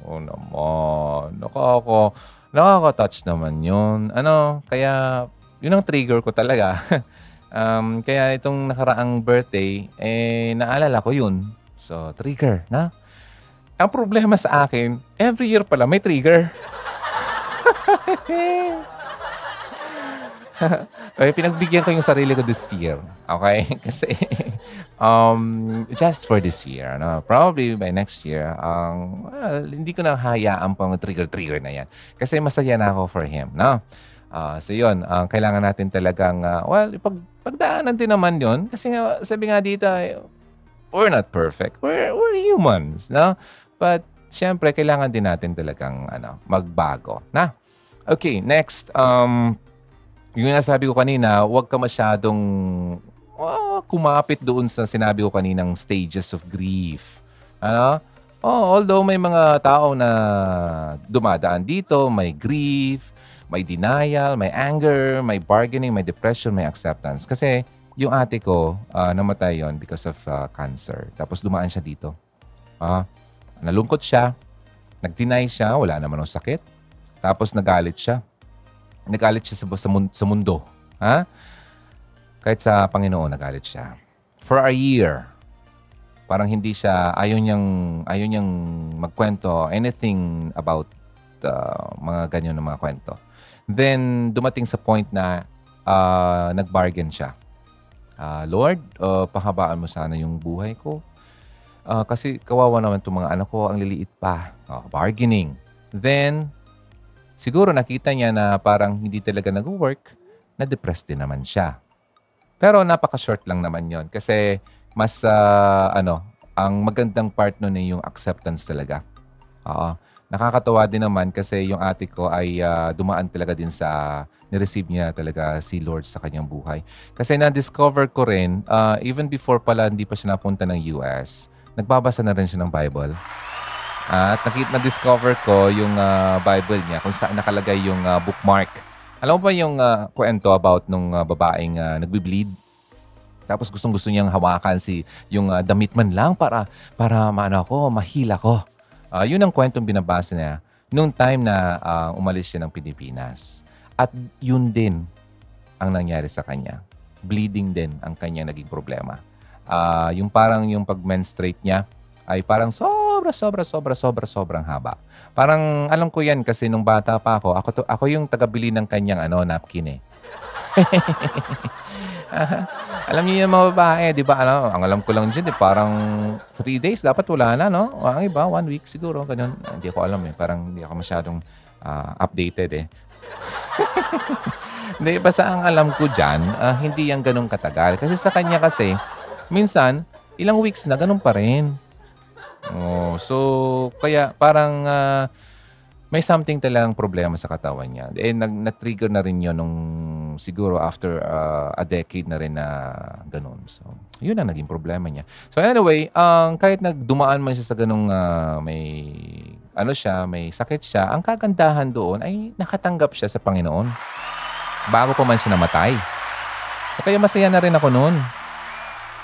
Oh naman, nakaka, nakaka-touch naman yun. Ano, kaya yun ang trigger ko talaga. um, kaya itong nakaraang birthday, eh, naalala ko yun. So, trigger, na? Ang problema sa akin, every year pala may trigger. okay, pinagbigyan ko yung sarili ko this year. Okay? Kasi, um, just for this year. No? Probably by next year, um, well, hindi ko na hayaan pang trigger-trigger na yan. Kasi masaya na ako for him. No? Uh, so yun, uh, kailangan natin talagang, uh, well, pag, pagdaanan din naman yun. Kasi nga, sabi nga dito, we're not perfect. We're, we're humans. No? But, syempre, kailangan din natin talagang ano, magbago. Na? Okay, next. Um, yung nga sabi ko kanina, huwag ka masyadong uh, kumapit doon sa sinabi ko kaninang stages of grief. Ano? Oh, although may mga tao na dumadaan dito, may grief, may denial, may anger, may bargaining, may depression, may acceptance. Kasi yung ate ko, uh, namatay yon because of uh, cancer. Tapos dumaan siya dito. Uh, nalungkot siya, nag-deny siya, wala naman ng sakit. Tapos nagalit siya nagalit siya sa, sa, sa mundo. Ha? Kahit sa Panginoon, nagalit siya. For a year. Parang hindi siya, ayaw niyang, ayaw niyang magkwento anything about uh, mga ganyan na mga kwento. Then, dumating sa point na uh, nag-bargain siya. Uh, Lord, uh, pahabaan mo sana yung buhay ko. Uh, kasi kawawa naman itong mga anak ko, ang liliit pa. Uh, bargaining. Then, Siguro nakita niya na parang hindi talaga nag-work, na-depressed din naman siya. Pero napaka-short lang naman yon kasi mas uh, ano, ang magandang part nun ay yung acceptance talaga. Oo. Nakakatawa din naman kasi yung ate ko ay uh, dumaan talaga din sa ni-receive niya talaga si Lord sa kanyang buhay. Kasi na-discover ko rin, uh, even before pala hindi pa siya napunta ng US, nagbabasa na rin siya ng Bible. At nakita na-discover ko yung uh, Bible niya kung saan nakalagay yung uh, bookmark. Alam mo ba yung uh, kwento about nung uh, babaeng uh, nagbi-bleed? Tapos gustong-gusto niyang hawakan si yung uh, damit lang para para maano ako, mahila ko. Uh, yun ang kwentong binabasa niya nung time na uh, umalis siya ng Pilipinas. At yun din ang nangyari sa kanya. Bleeding din ang kanya naging problema. Uh, yung parang yung pag-menstruate niya, ay parang sobra, sobra, sobra, sobra, sobrang haba. Parang alam ko yan kasi nung bata pa ako, ako, to, ako yung tagabili ng kanyang ano, napkin eh. alam niyo yung mga babae, di ba? Alam, ang alam ko lang dyan, eh, parang three days, dapat wala na, no? Ang iba, one week siguro, ganun. Hindi ko alam eh. Parang hindi ako masyadong uh, updated eh. Hindi, basta ang alam ko dyan, uh, hindi yan ganun katagal. Kasi sa kanya kasi, minsan, ilang weeks na ganun pa rin. Oh, so, kaya parang uh, may something talagang problema sa katawan niya. Eh, nag, na-trigger na rin yun nung siguro after uh, a decade na rin na ganun. So, yun ang naging problema niya. So anyway, um, kahit nagdumaan man siya sa ganung uh, may ano siya, may sakit siya, ang kagandahan doon ay nakatanggap siya sa Panginoon. Bago pa man siya namatay. Kaya masaya na rin ako noon.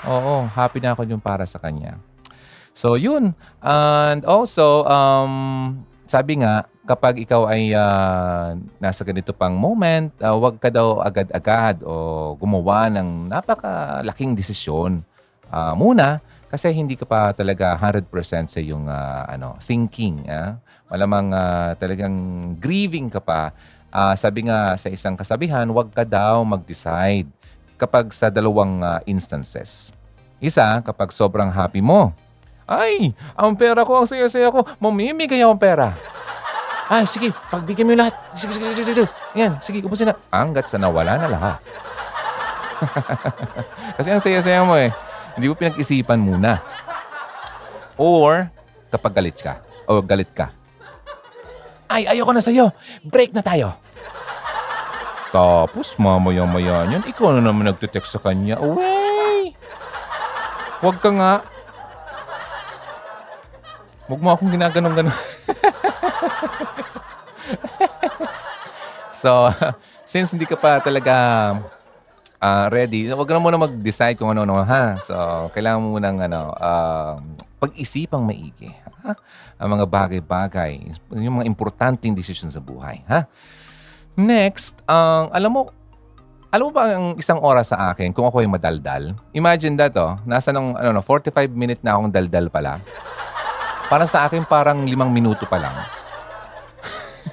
Oo, happy na ako yung para sa kanya. So yun. And also, um, sabi nga, kapag ikaw ay uh, nasa ganito pang moment, uh, huwag ka daw agad-agad o gumawa ng napakalaking desisyon. Uh, muna, kasi hindi ka pa talaga 100% sa yung uh, ano, thinking. Uh. Malamang uh, talagang grieving ka pa. Uh, sabi nga sa isang kasabihan, huwag ka daw mag-decide kapag sa dalawang uh, instances. Isa, kapag sobrang happy mo. Ay, ang pera ko, ang saya-saya ko, mamimigay akong pera. Ay, sige, pagbigyan mo yung lahat. Sige, sige, sige, sige. Yan, sige, ubusin na. Hanggat sa nawala na lahat. Kasi ang saya-saya mo eh. Hindi mo pinag-isipan muna. Or, kapag galit ka. O galit ka. Ay, ayoko na sa'yo. Break na tayo. Tapos, mamaya-maya niyan, ikaw na naman nagtitext sa kanya. Away! Huwag ka nga. Huwag mo akong ginaganon-ganon. so, since hindi ka pa talaga uh, ready, wag na muna mag-decide kung ano-ano, ha? So, kailangan mo munang ano, uh, pag-isipang maigi. Ha? Ang mga bagay-bagay, yung mga importanteng decision sa buhay. Ha? Next, ang um, alam mo, alam mo ba ang isang oras sa akin kung ako ay madaldal? Imagine that, oh. Nasa nung, ano, no, 45 minute na akong daldal pala. Para sa akin, parang limang minuto pa lang.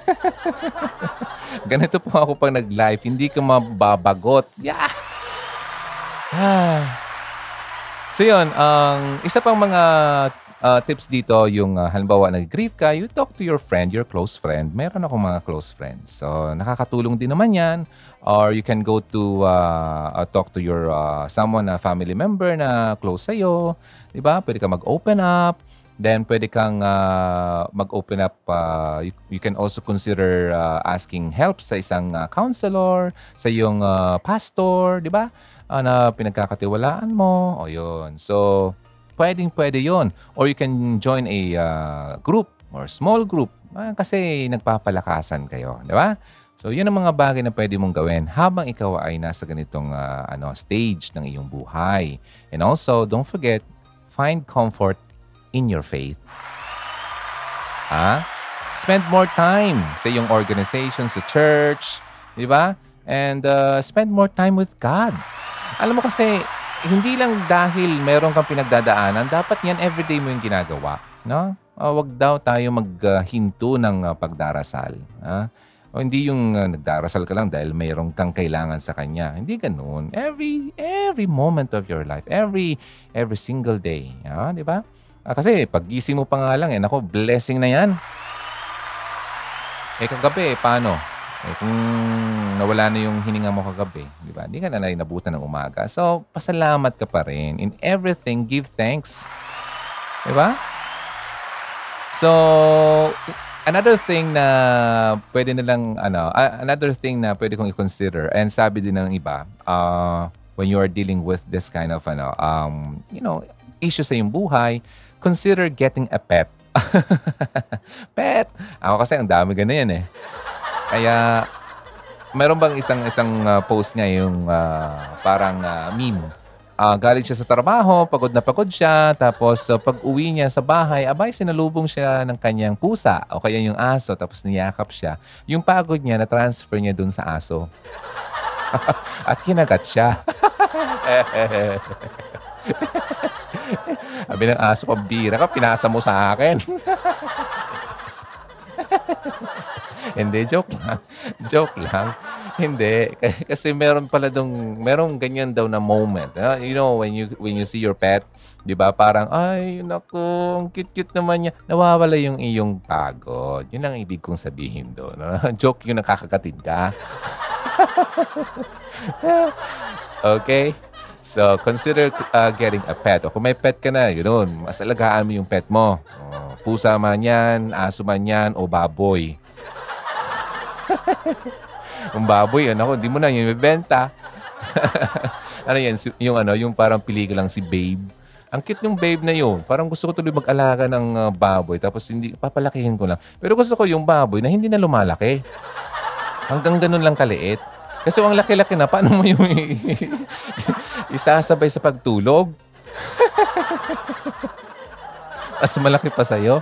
Ganito po ako pag nag-live. Hindi ka mababagot. Yeah! Ah. So yun, ang um, isa pang mga uh, tips dito, yung uh, halimbawa nag-grief ka, you talk to your friend, your close friend. Meron akong mga close friends. So nakakatulong din naman yan. Or you can go to uh, uh, talk to your uh, someone, a family member na close sa'yo. Diba? Pwede ka mag-open up. Then pwede kang uh, mag-open up. Uh, you, you can also consider uh, asking help sa isang uh, counselor, sa iyong uh, pastor, di ba? Uh, na pinagkakatiwalaan mo. O yun. So, pwedeng pwede yon Or you can join a uh, group or small group uh, kasi nagpapalakasan kayo. Di ba? So, yun ang mga bagay na pwede mong gawin habang ikaw ay nasa ganitong uh, ano, stage ng iyong buhay. And also, don't forget, find comfort in your faith. Ha? Spend more time sa iyong organization, sa church, di ba? And uh, spend more time with God. Alam mo kasi, hindi lang dahil meron kang pinagdadaanan, dapat yan everyday mo yung ginagawa. No? Uh, wag daw tayo maghinto uh, ng uh, pagdarasal. Ha? O hindi yung uh, nagdarasal ka lang dahil mayroong kang kailangan sa kanya. Hindi ganoon. Every every moment of your life, every every single day, ha? 'di ba? Ah, kasi paggising mo pa nga lang, eh, nako, blessing na yan. Eh kagabi, eh, paano? Eh, kung nawala na yung hininga mo kagabi, di ba? Hindi ka na nabutan ng umaga. So, pasalamat ka pa rin. In everything, give thanks. Di ba? So, another thing na pwede na lang, ano, another thing na pwede kong i-consider, and sabi din ng iba, uh, when you are dealing with this kind of, ano, um, you know, issue sa iyong buhay, consider getting a pet. pet! Ako kasi ang dami ganyan eh. Kaya, meron bang isang isang uh, post nga yung uh, parang uh, meme. Uh, galing siya sa trabaho, pagod na pagod siya, tapos uh, pag uwi niya sa bahay, abay, sinalubong siya ng kanyang pusa o kaya yung aso, tapos niyakap siya. Yung pagod niya, na-transfer niya dun sa aso. At kinagat siya. Sabi ng aso, pambira ka, pinasa mo sa akin. Hindi, joke lang. Joke lang. Hindi. Kasi meron pala dong, meron ganyan daw na moment. Ah, You know, when you when you see your pet, di ba, parang, ay, naku, ang cute-cute naman niya. Nawawala yung iyong pagod. Yun ang ibig kong sabihin doon. joke yung nakakakatid ka. okay? So, consider uh, getting a pet. O kung may pet ka na, yun, mas alagaan mo yung pet mo. O, pusa man yan, aso man yan, o baboy. Kung baboy, ano, hindi mo na yun ibenta. ano yan, yung ano, yung parang pelikulang si Babe. Ang cute yung Babe na yun. Parang gusto ko tuloy mag-alaga ng uh, baboy tapos hindi papalakihin ko lang. Pero gusto ko yung baboy na hindi na lumalaki. Hanggang ganun lang kaliit. Kasi ang laki-laki na, paano mo yung isasabay sa pagtulog? Mas malaki pa sa'yo.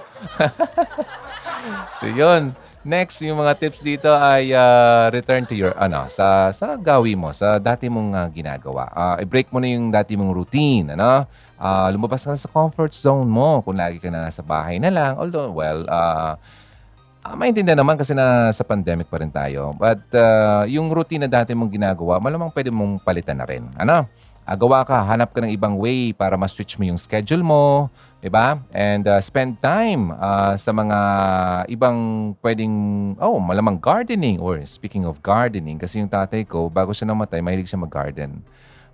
so yun. Next, yung mga tips dito ay ah, return to your, ano, sa, sa gawi mo, sa dati mong ah, ginagawa. Ah, i-break mo na yung dati mong routine, ano? Ah, lumabas ka sa comfort zone mo kung lagi ka na nasa bahay na lang. Although, well, ah, Ah, maintindihan naman kasi na sa pandemic pa rin tayo. But uh, yung routine na dati mong ginagawa, malamang pwede mong palitan na rin. Ano? Ah, gawa ka, hanap ka ng ibang way para ma-switch mo yung schedule mo, di ba? And uh, spend time ah, sa mga ibang pwedeng, oh, malamang gardening or speaking of gardening, kasi yung tatay ko, bago siya namatay, mahilig siya mag-garden.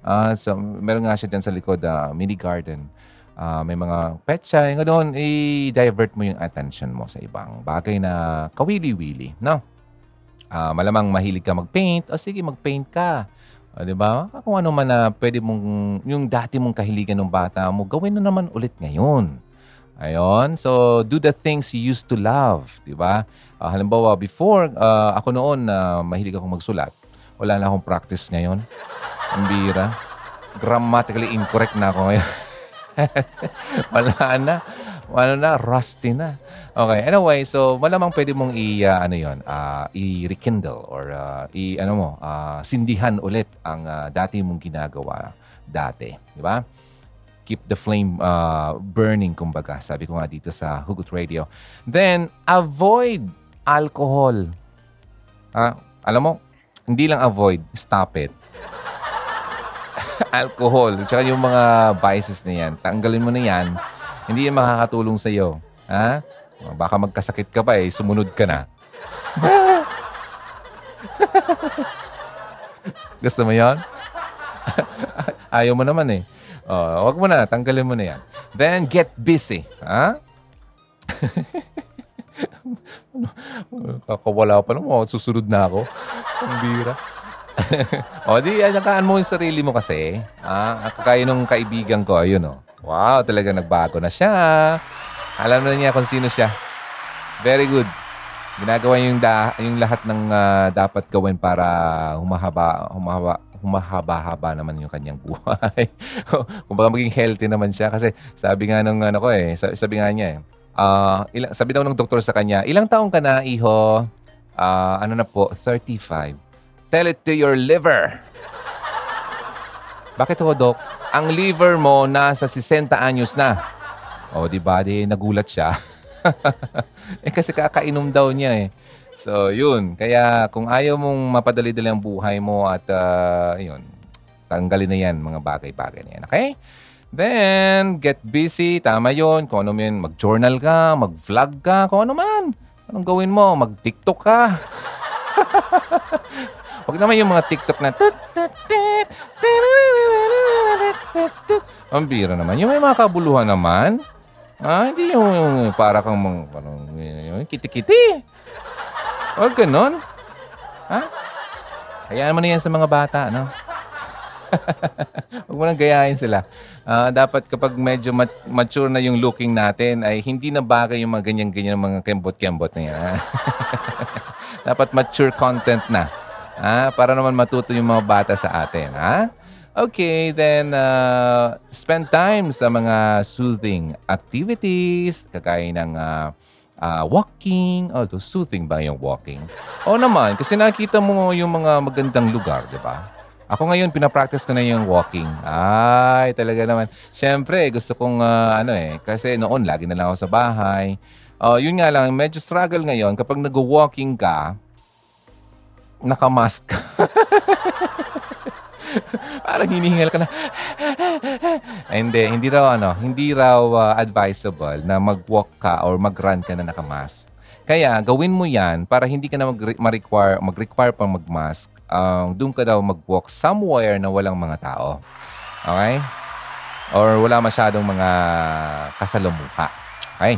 Ah, so, meron nga siya dyan sa likod, ah, mini garden. Ah, may mga petsa, yung doon, i-divert mo yung attention mo sa ibang bagay na kawili-wili, no? Ah, malamang mahilig ka mag-paint, o sige, mag-paint ka. O, di ba? Kung ano man na pwede mong, yung dati mong kahiligan ng bata mo, gawin na naman ulit ngayon. Ayon. So, do the things you used to love. Di ba? Ah, halimbawa, before, ah, ako noon na mahilig akong magsulat, wala na akong practice ngayon. Ang bira. Grammatically incorrect na ako ngayon. wala na. Ano na, rusty na. Okay, anyway, so malamang pwede mong i, ah, ano yon, ah, i-rekindle or ah, i, ano mo, ah, sindihan ulit ang ah, dati mong ginagawa dati. Di ba? Keep the flame ah, burning, kumbaga. Sabi ko nga dito sa Hugot Radio. Then, avoid alcohol. Ah, alam mo, hindi lang avoid, stop it alcohol, tsaka yung mga vices na yan, tanggalin mo na yan, hindi yan makakatulong sa iyo. Ha? Baka magkasakit ka pa eh, sumunod ka na. Gusto mo yon? Ayaw mo naman eh. Oh, wag mo na, tanggalin mo na yan. Then get busy. Ha? Kakawala pa naman, susunod na ako. Ang bira. o, di, alagaan mo yung sarili mo kasi. Ah, kaya nung kaibigan ko, ayun o. Wow, talaga nagbago na siya. Alam na niya kung sino siya. Very good. Ginagawa yung, da, yung lahat ng ah, dapat gawin para humahaba, humahaba, humahaba-haba naman yung kanyang buhay. Kung baka maging healthy naman siya. Kasi sabi nga nung ano ko eh, sabi, sabi nga niya eh, ah, ilang, sabi daw ng doktor sa kanya, ilang taong ka na, iho? Ah, ano na po, 35. Tell it to your liver. Bakit ho, Dok? Ang liver mo nasa 60 anyos na. O, di ba? Di nagulat siya. eh kasi kakainom daw niya eh. So, yun. Kaya kung ayaw mong mapadali-dali ang buhay mo at ah, yun, tanggalin na yan mga bagay-bagay na yan. Okay? Then, get busy. Tama yun. Kung ano man, mag-journal ka, mag-vlog ka, kung ano man. Anong gawin mo? Mag-tiktok ka. Huwag naman yung mga TikTok na tut, tut, tut. Ang bira naman. Yung may mga kabuluhan naman. Ah, hindi yung, para kang mga, parang, yung kiti-kiti. Huwag ganon. Ha? Hayaan mo na yan sa mga bata, no? Huwag mo nang gayahin sila. Ah, dapat kapag medyo mat- mature na yung looking natin, ay hindi na bagay yung mga ganyan-ganyan mga kembot-kembot na yan. dapat mature content na. Ah, para naman matuto yung mga bata sa atin, ha? Okay, then uh, spend time sa mga soothing activities, kagaya ng uh, uh, walking. Although soothing ba yung walking? O naman, kasi nakita mo yung mga magandang lugar, di ba? Ako ngayon, pinapractice ko na yung walking. Ay, talaga naman. Siyempre, gusto kong, uh, ano eh, kasi noon, lagi na lang ako sa bahay. Uh, yun nga lang, medyo struggle ngayon. Kapag nag-walking ka, nakamask ka. Parang hinihingal ka na. hindi, hindi raw ano, hindi raw uh, advisable na mag-walk ka or mag-run ka na nakamask. Kaya gawin mo 'yan para hindi ka na mag-require mag-require pang mag-mask. Um, doon ka daw mag-walk somewhere na walang mga tao. Okay? Or wala masyadong mga kasalamuha. Okay?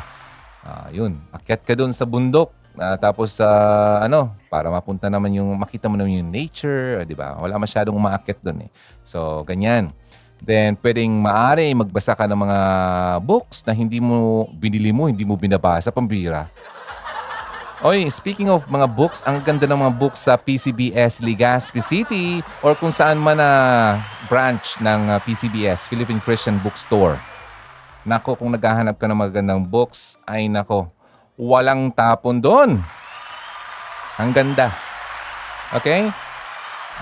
Uh, yun. Akyat ka doon sa bundok. Uh, tapos sa uh, ano, para mapunta naman yung makita mo naman yung nature, 'di ba? Wala masyadong umaakyat doon eh. So, ganyan. Then, pwedeng maaari magbasa ka ng mga books na hindi mo binili mo, hindi mo binabasa, pambira. Oy, speaking of mga books, ang ganda ng mga books sa PCBS Legazpi City or kung saan man na branch ng uh, PCBS, Philippine Christian Bookstore. Nako, kung naghahanap ka ng magandang books, ay nako, walang tapon doon. Ang ganda. Okay?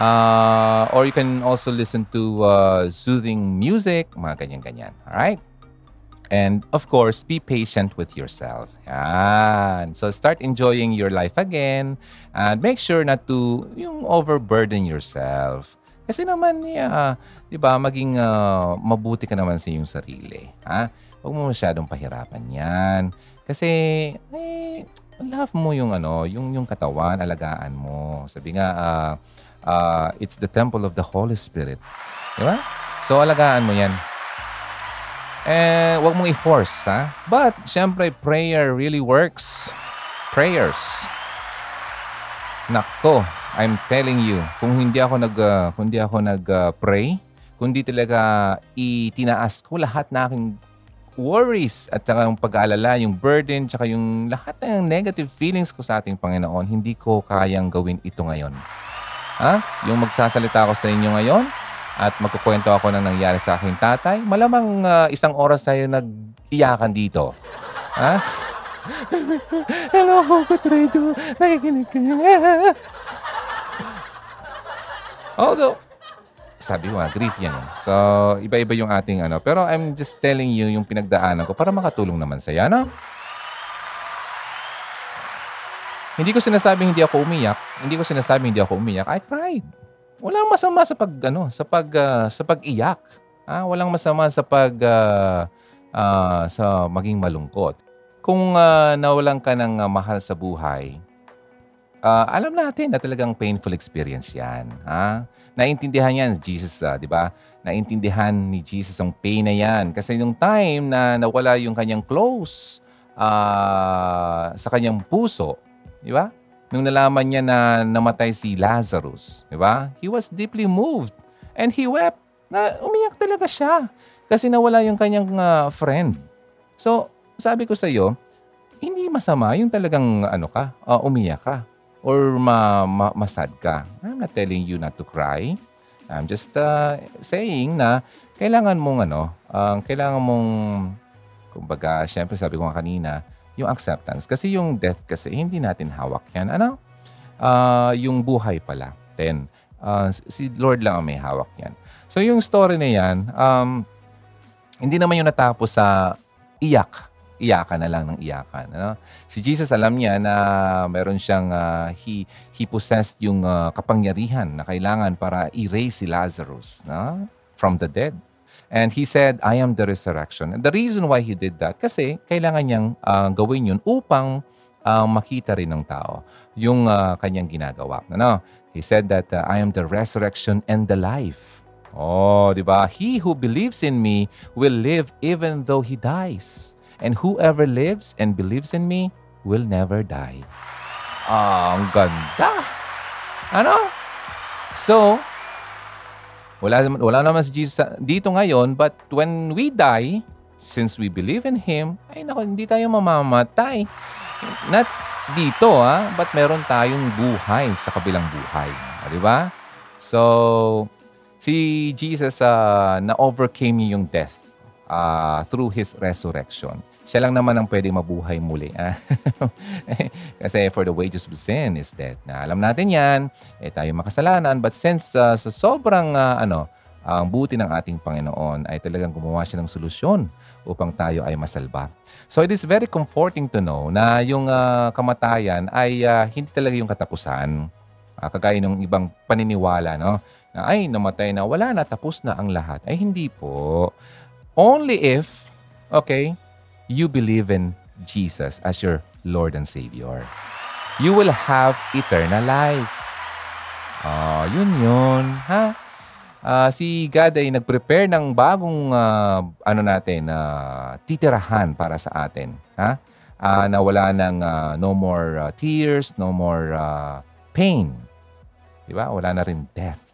Uh, or you can also listen to uh, soothing music, mga ganyan-ganyan. Alright? And of course, be patient with yourself. Yan. So start enjoying your life again and make sure not to yung overburden yourself. Kasi naman, yeah, di ba, maging uh, mabuti ka naman sa iyong sarili. Ha? Huwag mo masyadong pahirapan yan. Kasi, eh, love mo yung ano, yung, yung katawan, alagaan mo. Sabi nga, uh, uh, it's the temple of the Holy Spirit. Di ba? So, alagaan mo yan eh, wag mong i-force, ha? But, syempre, prayer really works. Prayers. Nako, I'm telling you, kung hindi ako nag uh, kung hindi ako nag-pray, uh, kundi talaga itinaas ko lahat na aking worries at saka yung pag-aalala, yung burden, tsaka yung lahat ng negative feelings ko sa ating Panginoon, hindi ko kayang gawin ito ngayon. Ha? Yung magsasalita ako sa inyo ngayon, at magkukwento ako ng nangyari sa aking tatay, malamang uh, isang oras tayo nag-iyakan dito. Ha? Hello, Hugot Radio. Nakikinig ka. Although, sabi mo nga, grief yan. Eh. So, iba-iba yung ating ano. Pero I'm just telling you yung pinagdaanan ko para makatulong naman sa'yo. Ano? Hindi ko sinasabing hindi ako umiyak. Hindi ko sinasabing hindi ako umiyak. I cried. Walang masama sa pag ano, sa pag uh, sa pag-iyak. Ah, walang masama sa pag uh, uh, sa maging malungkot. Kung uh, nawalan ka ng uh, mahal sa buhay, uh, alam natin na talagang painful experience 'yan, ha? Naintindihan 'yan Jesus, uh, 'di ba? Naintindihan ni Jesus ang pain na 'yan kasi yung time na nawala yung kanyang close uh, sa kanyang puso, 'di ba? nung nalaman niya na namatay si Lazarus, di ba? He was deeply moved and he wept. Na umiyak talaga siya kasi nawala yung kanyang uh, friend. So, sabi ko sa iyo, hindi masama yung talagang ano ka, uh, umiyak ka or ma, ma, masad ka. I'm not telling you not to cry. I'm just uh, saying na kailangan mong ano, uh, kailangan mong kumbaga, syempre sabi ko nga kanina, yung acceptance. Kasi yung death kasi, hindi natin hawak yan. Ano? Uh, yung buhay pala. Then, uh, si Lord lang ang may hawak yan. So yung story na yan, um, hindi naman yung natapos sa iyak. Iyakan na lang ng iyakan. Ano? Si Jesus alam niya na meron siyang, uh, he, he possessed yung uh, kapangyarihan na kailangan para erase si Lazarus no? from the dead. And he said, I am the resurrection. And the reason why he did that, kasi kailangan niyang uh, gawin yun upang uh, makita rin ng tao yung uh, kanyang ginagawa. Ano? He said that uh, I am the resurrection and the life. Oh, di ba? He who believes in me will live even though he dies. And whoever lives and believes in me will never die. Ah, ang ganda. Ano? So, wala, wala naman si Jesus dito ngayon, but when we die, since we believe in Him, ay nako, hindi tayo mamamatay. Not dito, ha? But meron tayong buhay sa kabilang buhay. Di ba? So, si Jesus uh, na-overcame yung death uh, through His resurrection. Siya lang naman ang pwede mabuhay muli. ah. Kasi for the wages of sin is death. Na alam natin yan, eh tayo makasalanan. But since uh, sa sobrang uh, ano, ang buti ng ating Panginoon ay talagang gumawa siya ng solusyon upang tayo ay masalba. So it is very comforting to know na yung uh, kamatayan ay uh, hindi talaga yung katapusan. Uh, kagaya ng ibang paniniwala, no? Na ay, namatay na, wala na, tapos na ang lahat. Ay, hindi po. Only if, okay, you believe in Jesus as your Lord and Savior. You will have eternal life. Oh, yun yun. Ha? Uh, si God ay nag-prepare ng bagong uh, ano natin, uh, titirahan para sa atin. Ha? Uh, na wala ng uh, no more uh, tears, no more uh, pain. Di ba? Wala na rin death.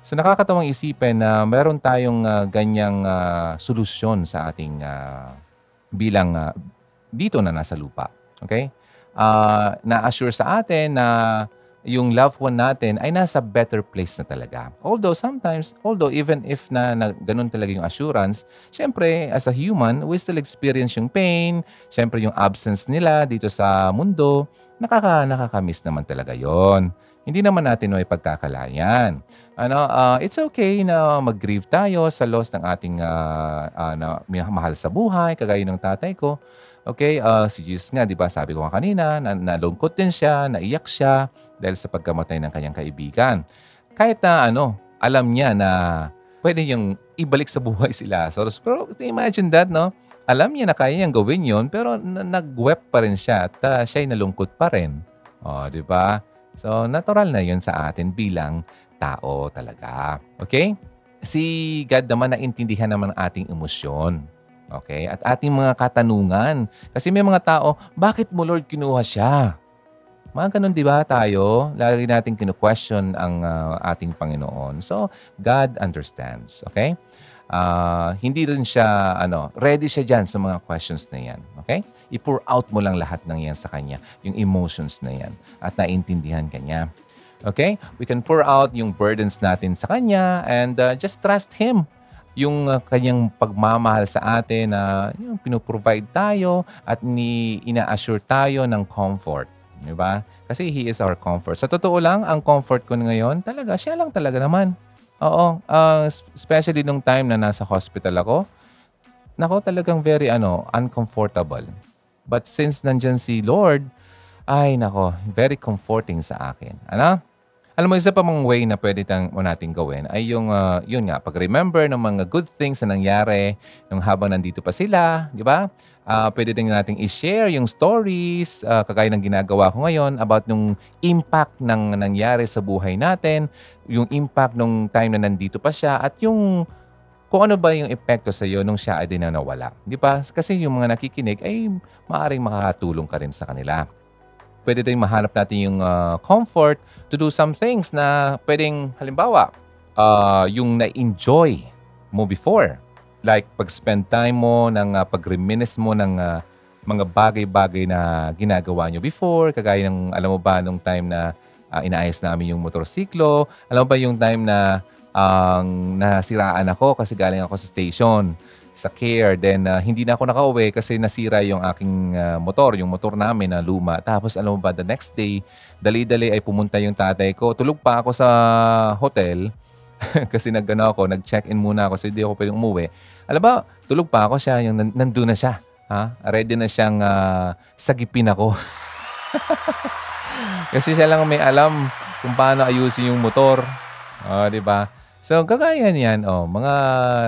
So nakakatawang isipin na meron tayong uh, ganyang uh, solusyon sa ating uh, bilang uh, dito na nasa lupa. Okay? Uh, na-assure sa atin na yung loved one natin ay nasa better place na talaga. Although sometimes, although even if na, na ganun talaga yung assurance, syempre as a human, we still experience yung pain, syempre yung absence nila dito sa mundo, nakaka, nakakamiss naman talaga yon hindi naman natin may pagkakalayan. Ano, uh, it's okay na mag-grieve tayo sa loss ng ating uh, uh, na mahal sa buhay, kagaya ng tatay ko. Okay, uh, si Jesus nga, di ba, sabi ko nga kanina, na, nalungkot din siya, naiyak siya dahil sa pagkamatay ng kanyang kaibigan. Kahit na ano, alam niya na pwede yung ibalik sa buhay sila. So, pero imagine that, no? Alam niya na kaya niyang gawin yon pero nag-wep pa rin siya at uh, siya'y nalungkot pa rin. O, oh, di ba? So, natural na yun sa atin bilang tao talaga. Okay? Si God naman naintindihan naman ang ating emosyon. Okay? At ating mga katanungan. Kasi may mga tao, bakit mo Lord kinuha siya? Mga ganun, di ba tayo? Lagi natin kinu-question ang uh, ating Panginoon. So, God understands. Okay? Uh, hindi rin siya, ano, ready siya dyan sa mga questions na yan. Okay? I-pour out mo lang lahat ng yan sa kanya, yung emotions na yan, at naintindihan kanya. Okay? We can pour out yung burdens natin sa kanya and uh, just trust Him. Yung uh, kanyang pagmamahal sa atin na uh, yung pinoprovide tayo at ni ina-assure tayo ng comfort. Di ba? Kasi He is our comfort. Sa totoo lang, ang comfort ko ngayon, talaga, siya lang talaga naman. Oo, uh, especially nung time na nasa hospital ako, nako talagang very ano, uncomfortable. But since nandyan si Lord, ay nako, very comforting sa akin. Ano? Alam mo, isa pa mong way na pwede tang, mo natin gawin ay yung, uh, yun nga, pag-remember ng mga good things na nangyari nung habang nandito pa sila, di ba? Uh, pwede din nating i-share yung stories, uh, kagaya ng ginagawa ko ngayon, about yung impact ng nangyari sa buhay natin, yung impact nung time na nandito pa siya, at yung kung ano ba yung epekto sa iyo nung siya ay din na nawala. Di ba? Kasi yung mga nakikinig ay maaaring makakatulong ka rin sa kanila pwede din mahanap natin yung uh, comfort to do some things na pwedeng, halimbawa, uh, yung na-enjoy mo before. Like, pag-spend time mo, ng, uh, pag-reminisce mo ng uh, mga bagay-bagay na ginagawa nyo before. Kagaya ng, alam mo ba, nung time na uh, inaayos namin yung motorsiklo. Alam mo ba yung time na ang uh, nasiraan ako kasi galing ako sa station sa care. Then, uh, hindi na ako nakauwi kasi nasira yung aking uh, motor, yung motor namin na luma. Tapos, alam mo ba, the next day, dali-dali ay pumunta yung tatay ko. Tulog pa ako sa hotel kasi nagano ako, nag-check-in muna ako so hindi ako pwedeng umuwi. Alam ba, tulog pa ako siya, yung nandun na siya. Ha? Ready na siyang uh, sagipin ako. kasi siya lang may alam kung paano ayusin yung motor. Uh, di ba? So, kagaya niyan, oh, mga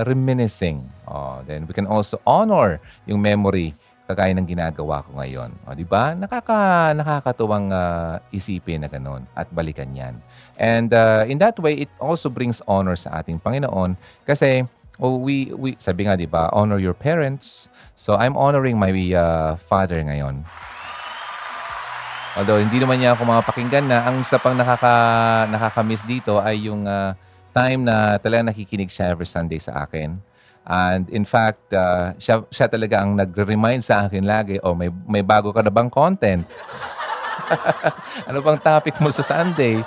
reminiscing. Oh, then we can also honor yung memory kagaya ng ginagawa ko ngayon. O, di ba? Nakaka, nakakatuwang uh, isipin na ganun at balikan yan. And uh, in that way, it also brings honor sa ating Panginoon kasi oh, we, we, sabi nga, di ba, honor your parents. So, I'm honoring my uh, father ngayon. Although, hindi naman niya ako mapakinggan na ang isa pang nakaka, nakaka-miss dito ay yung uh, time na talagang nakikinig siya every Sunday sa akin. And in fact, uh, siya, siya talaga ang nagre-remind sa akin lagi, oh, may, may bago ka na bang content? ano bang topic mo sa Sunday?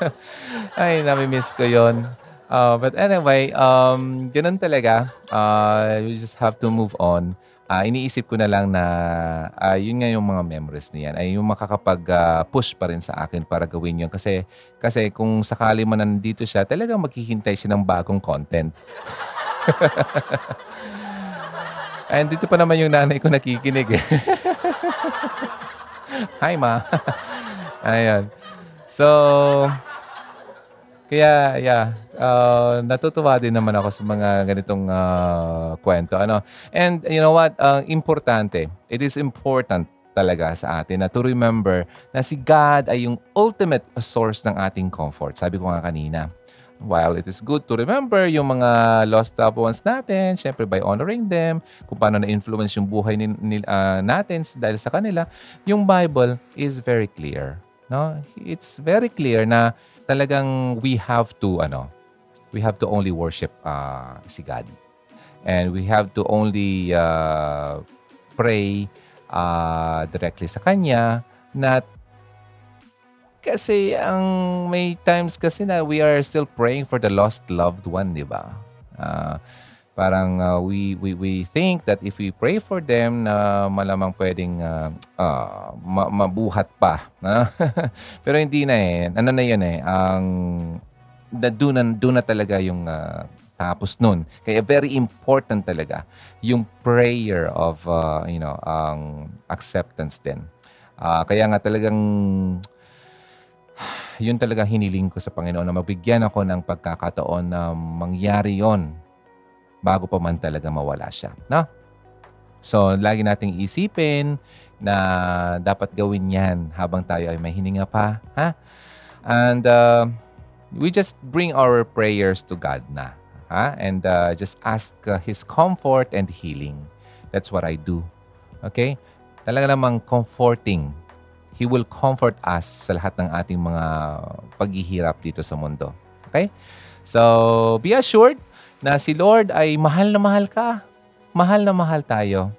Ay, nami-miss ko yon. Uh, but anyway, um, ganun talaga. Uh, you just have to move on. ah, iniisip ko na lang na ah, yun nga yung mga memories niyan ay yung makakapag-push pa rin sa akin para gawin yun. Kasi, kasi kung sakali man nandito siya, talagang maghihintay siya ng bagong content. And dito pa naman yung nanay ko nakikinig eh. Hi, ma. Ayan. So, kaya, yeah, uh, natutuwa din naman ako sa mga ganitong uh, kwento. Ano? And you know what? Ang importante, it is important talaga sa atin na to remember na si God ay yung ultimate source ng ating comfort. Sabi ko nga kanina. While it is good to remember yung mga lost loved ones natin, syempre by honoring them, kung paano na-influence yung buhay ni, ni, uh, natin dahil sa kanila, yung Bible is very clear. No? It's very clear na talagang we have to ano, we have to only worship uh, si God. And we have to only uh, pray uh, directly sa Kanya na kasi ang may times kasi na we are still praying for the lost loved one, di ba? Uh, parang uh, we, we, we think that if we pray for them na malamang pwedeng uh, uh, ma- mabuhat pa. Uh, pero hindi na eh. Ano na yan eh. Ang na doon na, doon na talaga yung uh, tapos nun. Kaya very important talaga yung prayer of uh, you know, ang acceptance din. Uh, kaya nga talagang yun talaga hiniling ko sa Panginoon na mabigyan ako ng pagkakataon na mangyari yon bago pa man talaga mawala siya. No? So, lagi nating isipin na dapat gawin yan habang tayo ay may hininga pa. Ha? And uh, we just bring our prayers to God na. Ha? And uh, just ask uh, His comfort and healing. That's what I do. Okay? Talaga namang comforting He will comfort us sa lahat ng ating mga paghihirap dito sa mundo. Okay? So, be assured na si Lord ay mahal na mahal ka. Mahal na mahal tayo.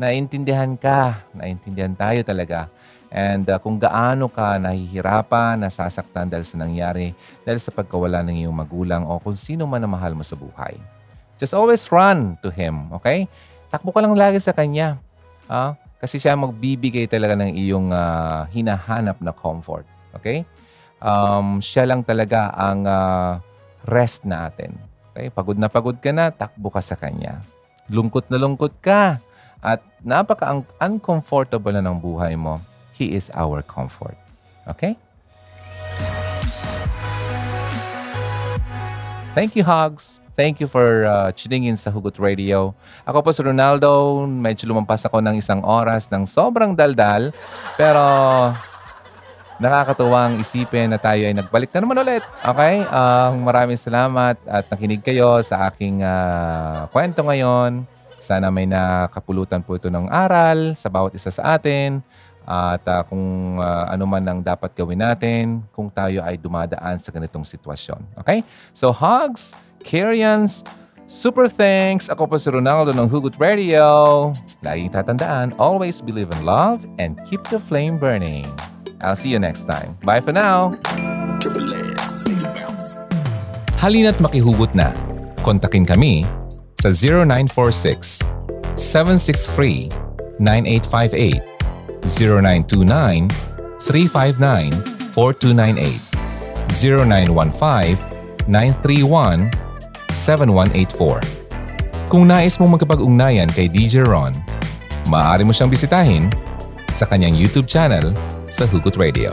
Naintindihan ka. Naintindihan tayo talaga. And uh, kung gaano ka nahihirapan, nasasaktan dahil sa nangyari, dahil sa pagkawala ng iyong magulang o kung sino man na mahal mo sa buhay. Just always run to Him, okay? Takbo ka lang lagi sa Kanya. Ah? Kasi siya magbibigay talaga ng iyong uh, hinahanap na comfort. Okay? Um, siya lang talaga ang uh, rest natin. Okay? Pagod na pagod ka na, takbo ka sa Kanya. Lungkot na lungkot ka at napaka-uncomfortable na ng buhay mo, He is our comfort. Okay? Thank you, Hogs. Thank you for uh, tuning in sa Hugot Radio. Ako po si Ronaldo. Medyo lumampas ako ng isang oras ng sobrang daldal. Pero nakakatuwang isipin na tayo ay nagbalik na naman ulit. Okay? Uh, maraming salamat at nakinig kayo sa aking uh, kwento ngayon. Sana may nakapulutan po ito ng aral sa bawat isa sa atin. At uh, kung uh, ano man ang dapat gawin natin kung tayo ay dumadaan sa ganitong sitwasyon. Okay? So hugs! Kyrians, super thanks! Ako po si Ronaldo ng Hugot Radio. Laging tatandaan, always believe in love and keep the flame burning. I'll see you next time. Bye for now! Halina't makihugot na. Kontakin kami sa 0946 763 9858 0929 359 4298 0915 931 7184. Kung nais mong magkapag-ugnayan kay DJ Ron, maaari mo siyang bisitahin sa kanyang YouTube channel sa Hugot Radio.